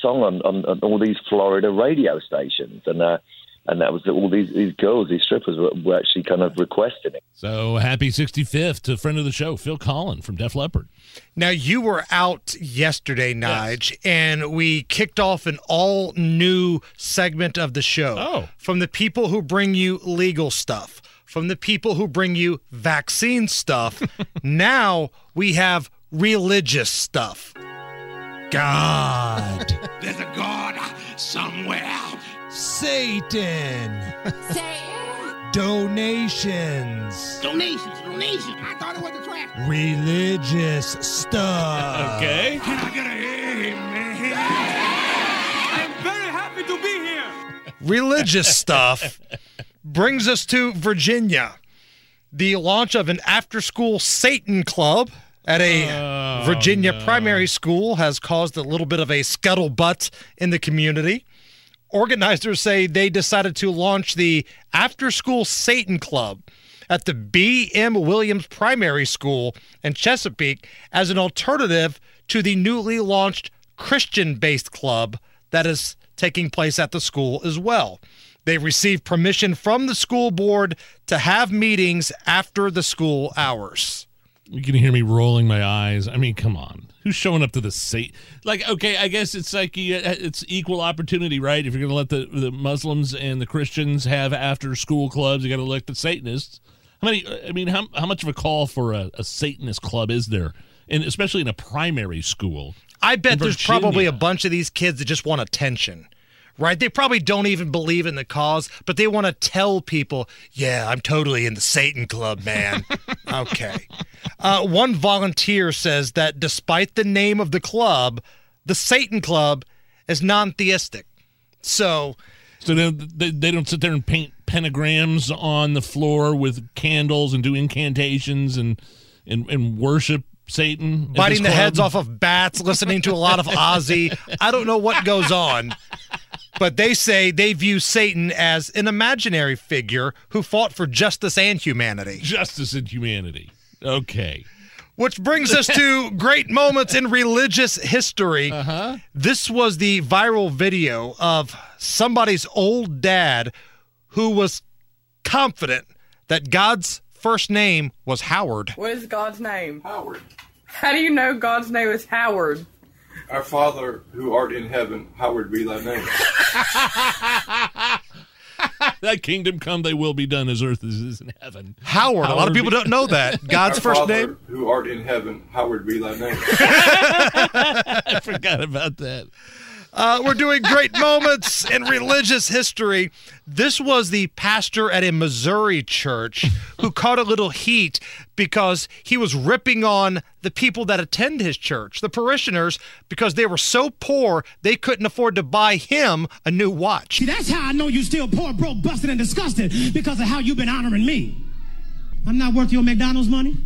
song on, on, on all these Florida radio stations?" And uh, and that was all these these girls, these strippers, were, were actually kind of requesting it. So happy 65th to friend of the show, Phil Collen from Def Leppard. Now you were out yesterday, Nige, and we kicked off an all new segment of the show. Oh. From the people who bring you legal stuff, from the people who bring you vaccine stuff. now we have religious stuff. God. There's a God somewhere. Satan. Donations. Donations, donations. I thought it was a trap. Religious stuff. Okay. Can I get a amen? I'm very happy to be here. religious stuff brings us to Virginia. The launch of an after school Satan club at a oh, Virginia primary school has caused a little bit of a scuttlebutt in the community. Organizers say they decided to launch the After School Satan Club at the B.M. Williams Primary School in Chesapeake as an alternative to the newly launched Christian based club that is taking place at the school as well. They received permission from the school board to have meetings after the school hours. You can hear me rolling my eyes. I mean, come on. Who's showing up to the Satan? Like, okay, I guess it's like you, it's equal opportunity, right? If you're going to let the, the Muslims and the Christians have after school clubs, you got to let the Satanists. How many? I mean, how how much of a call for a, a Satanist club is there, and especially in a primary school? I bet there's probably a bunch of these kids that just want attention. Right? They probably don't even believe in the cause, but they want to tell people, yeah, I'm totally in the Satan Club, man. okay. Uh, one volunteer says that despite the name of the club, the Satan Club is non theistic. So. So they, they, they don't sit there and paint pentagrams on the floor with candles and do incantations and and, and worship Satan, biting the heads off of bats, listening to a lot of Ozzy. I don't know what goes on, but they say they view Satan as an imaginary figure who fought for justice and humanity. Justice and humanity. Okay. Which brings us to great moments in religious history. Uh-huh. This was the viral video of somebody's old dad who was confident that God's first name was Howard. What is God's name? Howard. How do you know God's name is Howard? Our Father who art in heaven, hallowed be thy name. That kingdom come, they will be done as earth as is in heaven. Howard. A lot of people be- don't know that. God's Our first Father name. who art in heaven, hallowed be thy name. I forgot about that. Uh, we're doing great moments in religious history. This was the pastor at a Missouri church who caught a little heat because he was ripping on the people that attend his church, the parishioners, because they were so poor they couldn't afford to buy him a new watch. See, that's how I know you're still poor, broke, busted, and disgusted because of how you've been honoring me. I'm not worth your McDonald's money.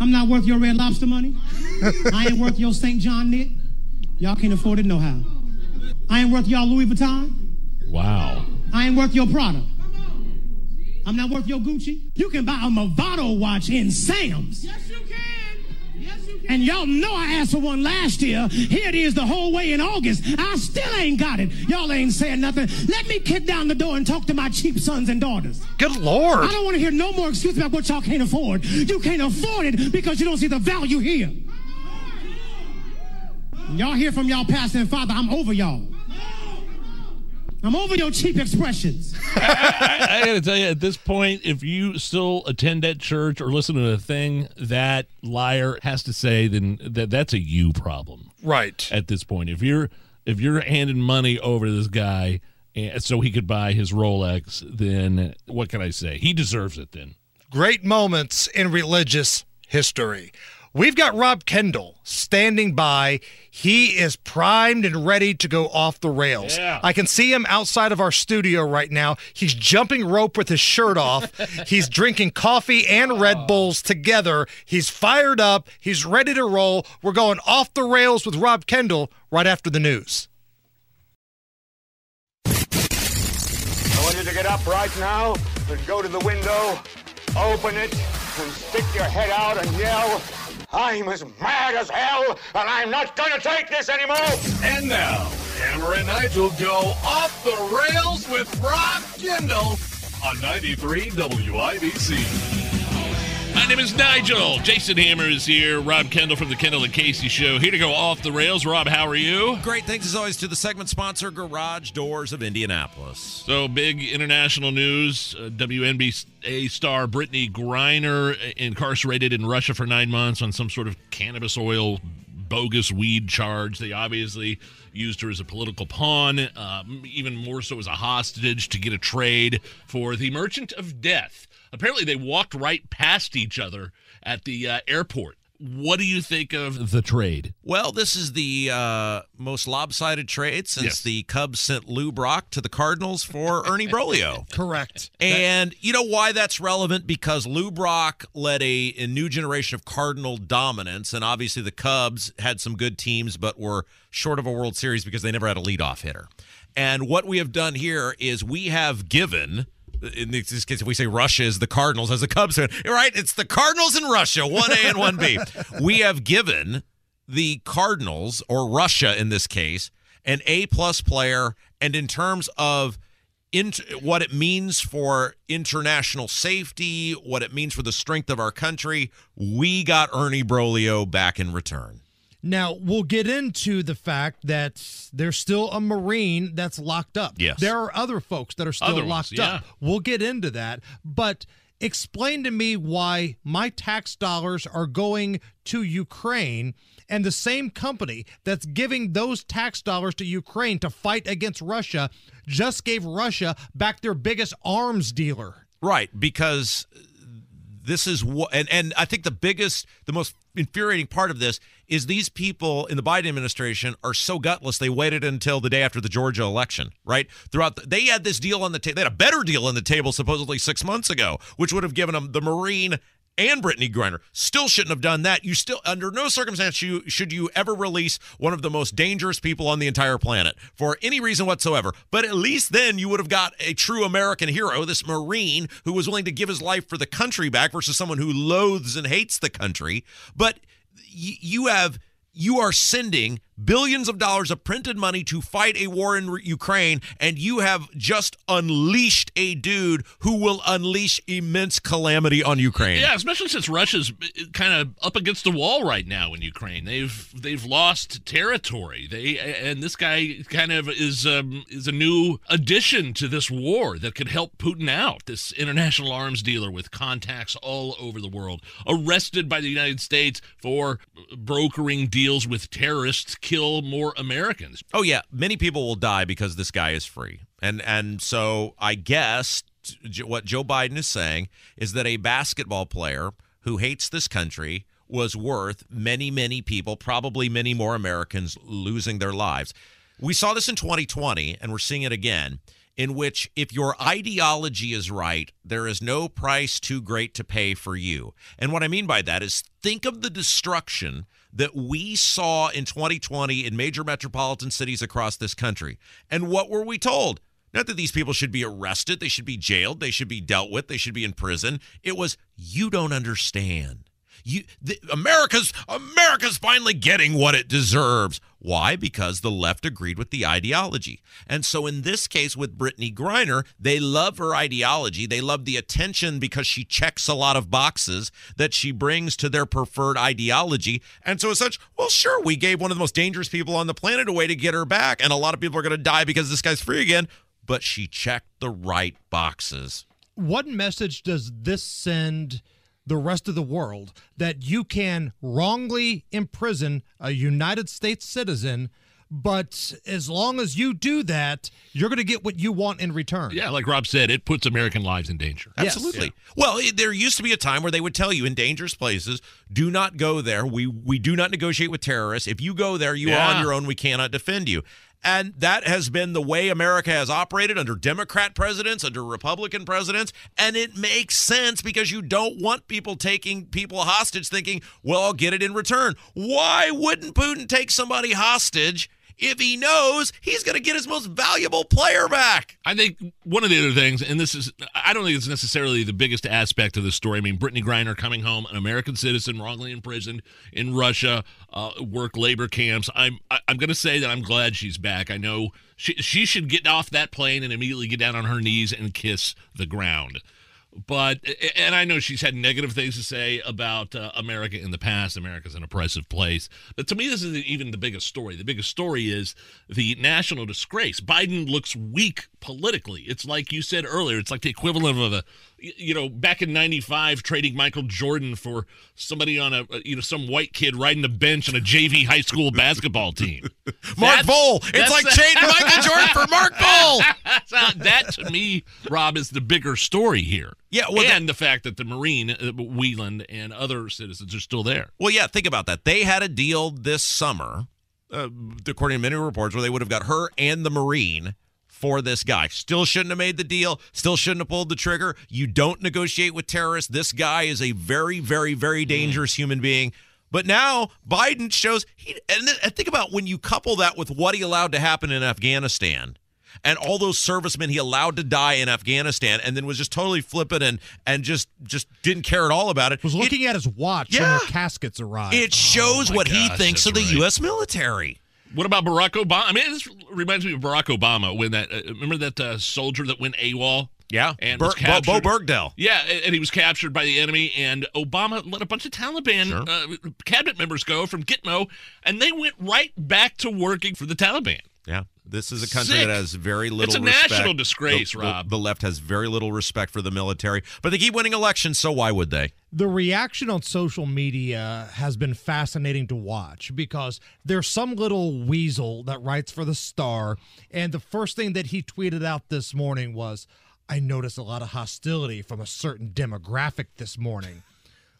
I'm not worth your Red Lobster money. I ain't worth your St. John knit. Y'all can't afford it no how. I ain't worth y'all Louis Vuitton. Wow. I ain't worth your Prada. I'm not worth your Gucci. You can buy a Movado watch in Sam's. Yes, you can. Yes, you can. And y'all know I asked for one last year. Here it is the whole way in August. I still ain't got it. Y'all ain't saying nothing. Let me kick down the door and talk to my cheap sons and daughters. Good Lord. I don't want to hear no more excuses about what y'all can't afford. You can't afford it because you don't see the value here. Y'all hear from y'all pastor and father, I'm over y'all. I'm over your cheap expressions. I, I got to tell you, at this point, if you still attend that church or listen to the thing that liar has to say, then that that's a you problem. Right. At this point, if you're if you're handing money over to this guy and so he could buy his Rolex, then what can I say? He deserves it. Then Great moments in religious history. We've got Rob Kendall standing by. He is primed and ready to go off the rails. Yeah. I can see him outside of our studio right now. He's jumping rope with his shirt off. He's drinking coffee and Red oh. Bulls together. He's fired up. He's ready to roll. We're going off the rails with Rob Kendall right after the news. I want you to get up right now and go to the window, open it, and stick your head out and yell, I'm as mad as hell, and I'm not gonna take this anymore! And now, Hammer and Nigel go off the rails with Rob Kendall on 93 WIBC. My name is Nigel. Jason Hammer is here. Rob Kendall from the Kendall and Casey Show. Here to go off the rails. Rob, how are you? Great. Thanks as always to the segment sponsor, Garage Doors of Indianapolis. So, big international news. Uh, WNBA star Brittney Griner incarcerated in Russia for nine months on some sort of cannabis oil bogus weed charge. They obviously used her as a political pawn, um, even more so as a hostage to get a trade for the Merchant of Death. Apparently, they walked right past each other at the uh, airport. What do you think of the trade? Well, this is the uh, most lopsided trade since Yes. the Cubs sent Lou Brock to the Cardinals for Ernie Broglio. Correct. And you know why that's relevant? Because Lou Brock led a, a new generation of Cardinal dominance, and obviously the Cubs had some good teams, but were short of a World Series because they never had a leadoff hitter. And what we have done here is we have given. In this case, if we say Russia is the Cardinals as a Cubs fan, right? It's the Cardinals and Russia, one A and one B. We have given the Cardinals or Russia in this case an A plus player, and in terms of what it means for international safety, what it means for the strength of our country, we got Ernie Broglio back in return. Now, we'll get into the fact that there's still a Marine that's locked up. Yes. There are other folks that are still Other ones, locked yeah. up. We'll get into that. But explain to me why my tax dollars are going to Ukraine and the same company that's giving those tax dollars to Ukraine to fight against Russia just gave Russia back their biggest arms dealer. Right, because this is what, and, and I think the biggest, the most infuriating part of this is these people in the Biden administration are so gutless they waited until the day after the Georgia election, right? Throughout, the, they had this deal on the table, they had a better deal on the table supposedly six months ago, which would have given them the Marine and Brittney Griner. Still shouldn't have done that. You still, under no circumstance, you, should you ever release one of the most dangerous people on the entire planet for any reason whatsoever. But at least then you would have got a true American hero, this Marine who was willing to give his life for the country back versus someone who loathes and hates the country. But you have. You are sending billions of dollars of printed money to fight a war in Ukraine, and you have just unleashed a dude who will unleash immense calamity on Ukraine. Yeah, especially since Russia's kind of up against the wall right now in Ukraine. They've they've lost territory. They and this guy kind of is um, is a new addition to this war that could help Putin out. This international arms dealer with contacts all over the world, arrested by the United States for brokering deals with terrorists, kill more Americans. Oh yeah, many people will die because this guy is free. And and so I guess what Joe Biden is saying is that a basketball player who hates this country was worth many many people, probably many more Americans losing their lives. We saw this in 2020 and we're seeing it again in which if your ideology is right, there is no price too great to pay for you. And what I mean by that is think of the destruction that we saw in 2020 in major metropolitan cities across this country. And what were we told? Not that these people should be arrested, they should be jailed, they should be dealt with, they should be in prison. It was you don't understand. You the, America's America's finally getting what it deserves. Why? Because the left agreed with the ideology. And so in this case with Brittney Griner, they love her ideology. They love the attention because she checks a lot of boxes that she brings to their preferred ideology. And so as such, well, sure, we gave one of the most dangerous people on the planet away to get her back. And a lot of people are going to die because this guy's free again. But she checked the right boxes. What message does this send the rest of the world that you can wrongly imprison a United States citizen, but as long as you do that, you're going to get what you want in return? Yeah, like Rob said, it puts American lives in danger. Absolutely. Well, it- there used to be a time where they would tell you in dangerous places, do not go there. We we do not negotiate with terrorists. If you go there, you are on your own. We cannot defend you. And that has been the way America has operated under Democrat presidents, under Republican presidents. And it makes sense because you don't want people taking people hostage thinking, well, I'll get it in return. Why wouldn't Putin take somebody hostage if he knows he's going to get his most valuable player back? I think one of the other things, and this is, I don't think it's necessarily the biggest aspect of the story. I mean, Brittney Griner coming home, an American citizen, wrongly imprisoned in Russia, uh, work labor camps. I'm, I, I'm going to say that I'm glad she's back. I know she, she should get off that plane and immediately get down on her knees and kiss the ground. But and I know she's had negative things to say about uh, America in the past. America's an oppressive place. But to me, this isn't even the biggest story. The biggest story is the national disgrace. Biden looks weak politically. It's like you said earlier. It's like the equivalent of a, you know, back in '95 trading Michael Jordan for somebody on a, you know, some white kid riding the bench on a JV high school basketball team. Mark That's- It's like trading Michael Jordan for Mark not- that to me, Rob, is the bigger story here. Yeah, well, and the fact that the Marine, uh, Whelan, and other citizens are still there. Well, yeah, think about that. They had a deal this summer, uh, according to many reports, where they would have got her and the Marine for this guy. Still shouldn't have made the deal. Still shouldn't have pulled the trigger. You don't negotiate with terrorists. This guy is a very, very, very hmm. dangerous human being. But now Biden shows he and, think about when you couple that with what he allowed to happen in Afghanistan and all those servicemen he allowed to die in Afghanistan and then was just totally flippant and and just just didn't care at all about it. Was looking at his watch when Yeah. their caskets arrived. It oh shows Oh what he thinks of the right. U.S. military. What about Barack Obama? I mean, this reminds me of Barack Obama when that. Uh, remember that uh, soldier that went AWOL? Yeah, and was Bowe. Bowe Bergdahl. Yeah, and he was captured by the enemy, and Obama let a bunch of Taliban uh, cabinet members go from Gitmo, and they went right back to working for the Taliban. Yeah, this is a country Sick. that has very little. It's a respect. national disgrace, The- the- Rob. The left has very little respect for the military, but they keep winning elections, so why would they? The reaction on social media has been fascinating to watch because there's some little weasel that writes for the Star, and the first thing that he tweeted out this morning was, I noticed a lot of hostility from a certain demographic this morning.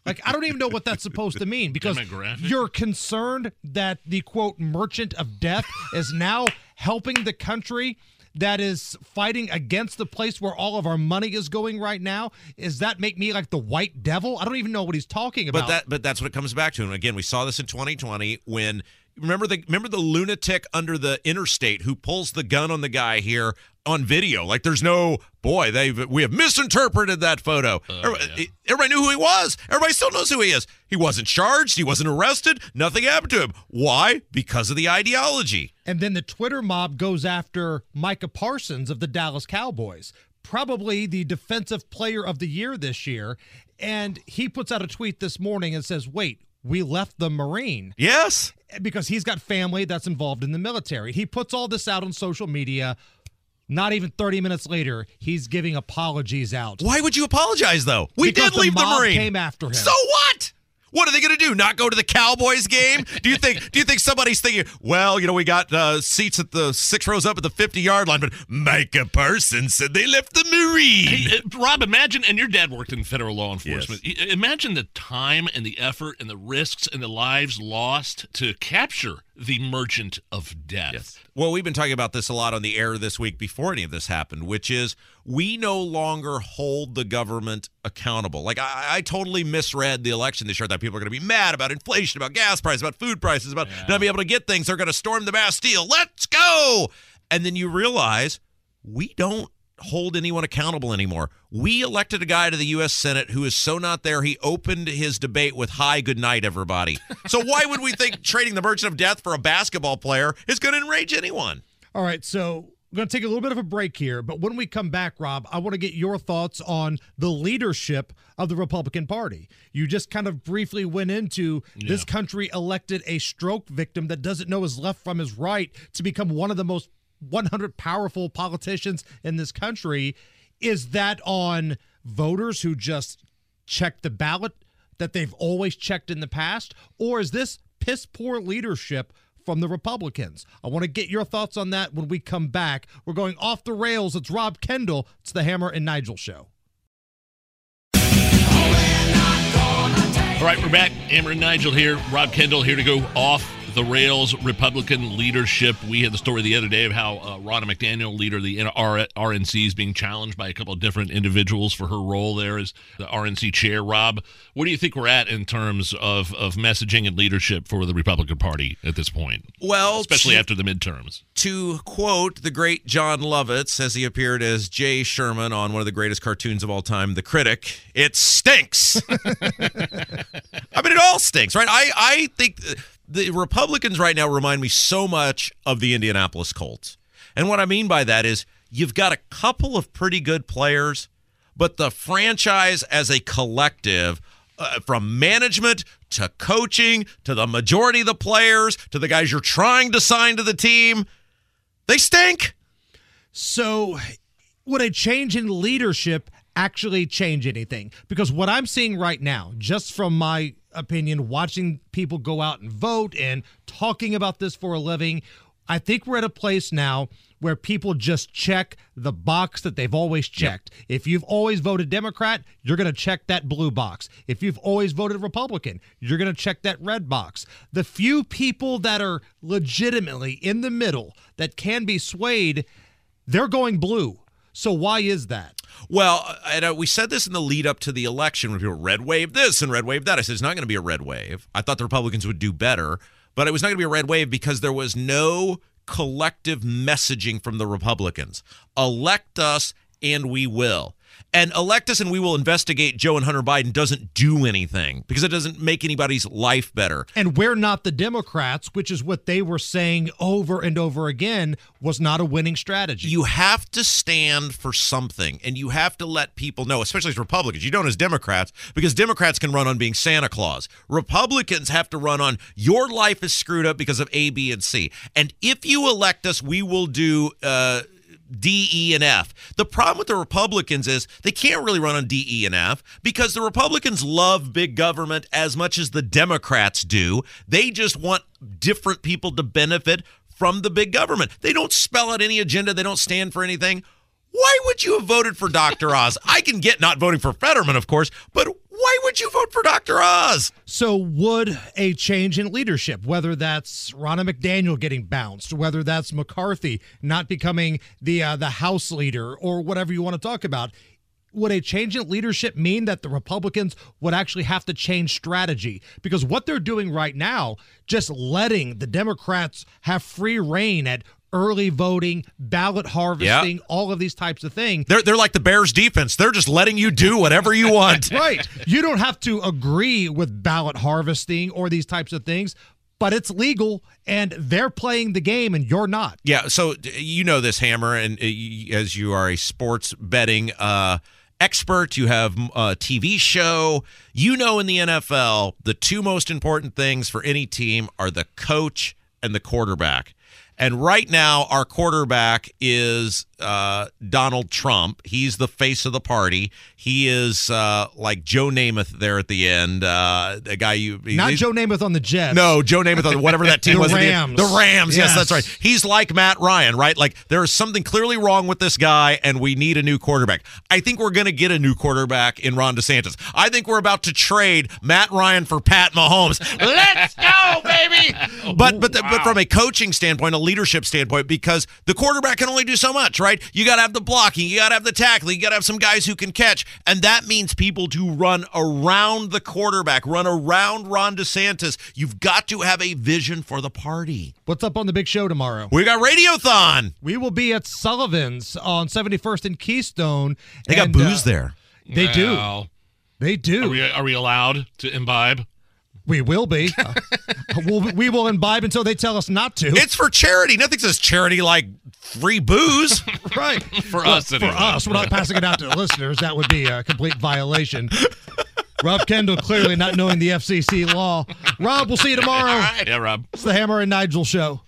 Like, I don't even know what that's supposed to mean because you're concerned that the quote merchant of death is now helping the country that is fighting against the place where all of our money is going right now. Does that make me like the white devil? I don't even know what he's talking about. But that but that's what it comes back to. And again, we saw this in 2020 when remember the remember the lunatic under the interstate who pulls the gun on the guy here on video. Like there's no boy, they have we have misinterpreted that photo. Oh, everybody, everybody knew who he was. Everybody still knows who he is. He wasn't charged, he wasn't arrested, nothing happened to him. Why? Because of the ideology. And then the Twitter mob goes after Micah Parsons of the Dallas Cowboys, probably the defensive player of the year this year. And he puts out a tweet this morning and says, Wait, we left the Marine. Yes. Because he's got family that's involved in the military. He puts all this out on social media. Not even 30 minutes later, he's giving apologies out. Why would you apologize though? We Because did leave the, mob Marine. came after him. So what? What are they going to do? Not go to the Cowboys game? Do you think? Do you think somebody's thinking? Well, you know, we got uh, seats at the six rows up at the fifty-yard line, but Micah Parsons said they left the Marine. Hey, uh, Rob, imagine, and your dad worked in federal law enforcement. I- Imagine the time and the effort and the risks and the lives lost to capture the merchant of death. Well, we've been talking about this a lot on the air this week before any of this happened, which is we no longer hold the government accountable. Like, I, I totally misread the election this year that people are going to be mad about inflation, about gas prices, about food prices, about not being able to get things. They're going to storm the Bastille. Let's go. And then you realize we don't hold anyone accountable anymore. We elected a guy to the U.S. Senate who is so not there, he opened his debate with, Hi, good night, everybody. So why would we think trading the Merchant of Death for a basketball player is going to enrage anyone? All right, so we're going to take a little bit of a break here, but when we come back, Rob, I want to get your thoughts on the leadership of the Republican Party. You just kind of briefly went into this country elected a stroke victim that doesn't know his left from his right to become one of the most 100 powerful politicians in this country. Is that on voters who just check the ballot that they've always checked in the past? Or is this piss poor leadership from the Republicans? I want to get your thoughts on that when we come back. We're going off the rails. It's Rob Kendall. It's the Hammer and Nigel show. All right, we're back. Hammer and Nigel here. Rob Kendall here to go off the rails Republican leadership. We had the story the other day of how uh, Ronna McDaniel, leader of the RNC, is being challenged by a couple of different individuals for her role there as the RNC chair. Rob, what do you think we're at in terms of, of messaging and leadership for the Republican Party at this point? Well, especially to- after the midterms. To quote the great Jon Lovitz as he appeared as Jay Sherman on one of the greatest cartoons of all time, The Critic, it stinks. I mean, it all stinks, right? I, I think the Republicans right now remind me so much of the Indianapolis Colts. And what I mean by that is you've got a couple of pretty good players, but the franchise as a collective, uh, from management to coaching to the majority of the players to the guys you're trying to sign to the team, they stink. So, would a change in leadership actually change anything? Because what I'm seeing right now, just from my opinion, watching people go out and vote and talking about this for a living, I think we're at a place now where people just check the box that they've always checked. If you've always voted Democrat, you're going to check that blue box. If you've always voted Republican, you're going to check that red box. The few people that are legitimately in the middle that can be swayed, they're going blue. So why is that? Well, and uh, we said this in the lead up to the election when people red wave this and red wave that. I said it's not going to be a red wave. I thought the Republicans would do better, but it was not going to be a red wave because there was no collective messaging from the Republicans. Elect us and we will. And elect us and we will investigate Joe and Hunter Biden doesn't do anything because it doesn't make anybody's life better. And we're not the Democrats, which is what they were saying over and over again was not a winning strategy. You have to stand for something and you have to let people know, especially as Republicans. You don't as Democrats because Democrats can run on being Santa Claus. Republicans have to run on your life is screwed up because of A, B, and C. And if you elect us, we will do. Uh, D, E, and F. The problem with the Republicans is they can't really run on D, E, and F because the Republicans love big government as much as the Democrats do. They just want different people to benefit from the big government. They don't spell out any agenda, they don't stand for anything. Why would you have voted for Dr. Oz? I can get not voting for Fetterman, of course, but why would you vote for Dr. Oz? So, would a change in leadership, whether that's Ronna McDaniel getting bounced, whether that's McCarthy not becoming the uh, the House leader, or whatever you want to talk about, would a change in leadership mean that the Republicans would actually have to change strategy? Because what they're doing right now, just letting the Democrats have free reign at early voting, ballot harvesting, all of these types of things. They're they're like the Bears defense. They're just letting you do whatever you want. right. You don't have to agree with ballot harvesting or these types of things, but it's legal and they're playing the game and you're not. Yeah, so you know this hammer and uh, as you are a sports betting uh expert, you have a TV show. You know in the NFL, the two most important things for any team are the coach and the quarterback. And right now, our quarterback is uh, Donald Trump. He's the face of the party. He is uh, like Joe Namath there at the end. Uh, the guy you not Joe Namath on the Jets. No, Joe Namath on whatever that team the was. Rams. The, the Rams. Yes. Yes. that's right. He's like Matt Ryan, right? Like there is something clearly wrong with this guy, and we need a new quarterback. I think we're going to get a new quarterback in Ron DeSantis. I think we're about to trade Matt Ryan for Pat Mahomes. Let's go, baby. But but the, but from a coaching standpoint, a leadership standpoint, because the quarterback can only do so much, right? You got to have the blocking, you got to have the tackling, you got to have some guys who can catch, and that means people to run around the quarterback, run around Ron DeSantis. You've got to have a vision for the party. What's up on the big show tomorrow? We got Radiothon. We will be at Sullivan's on 71st and Keystone. They got and, booze uh, there. They do. They do. Are we, are we allowed to imbibe? We will be. Uh, we'll, we will imbibe until they tell us not to. It's for charity. Nothing says charity like free booze. right. For Well, us, For anyway. us. We're not passing it out to the listeners. That would be a complete violation. Rob Kendall clearly not knowing the FCC law. Rob, we'll see you tomorrow. Yeah, Rob. It's the Hammer and Nigel show.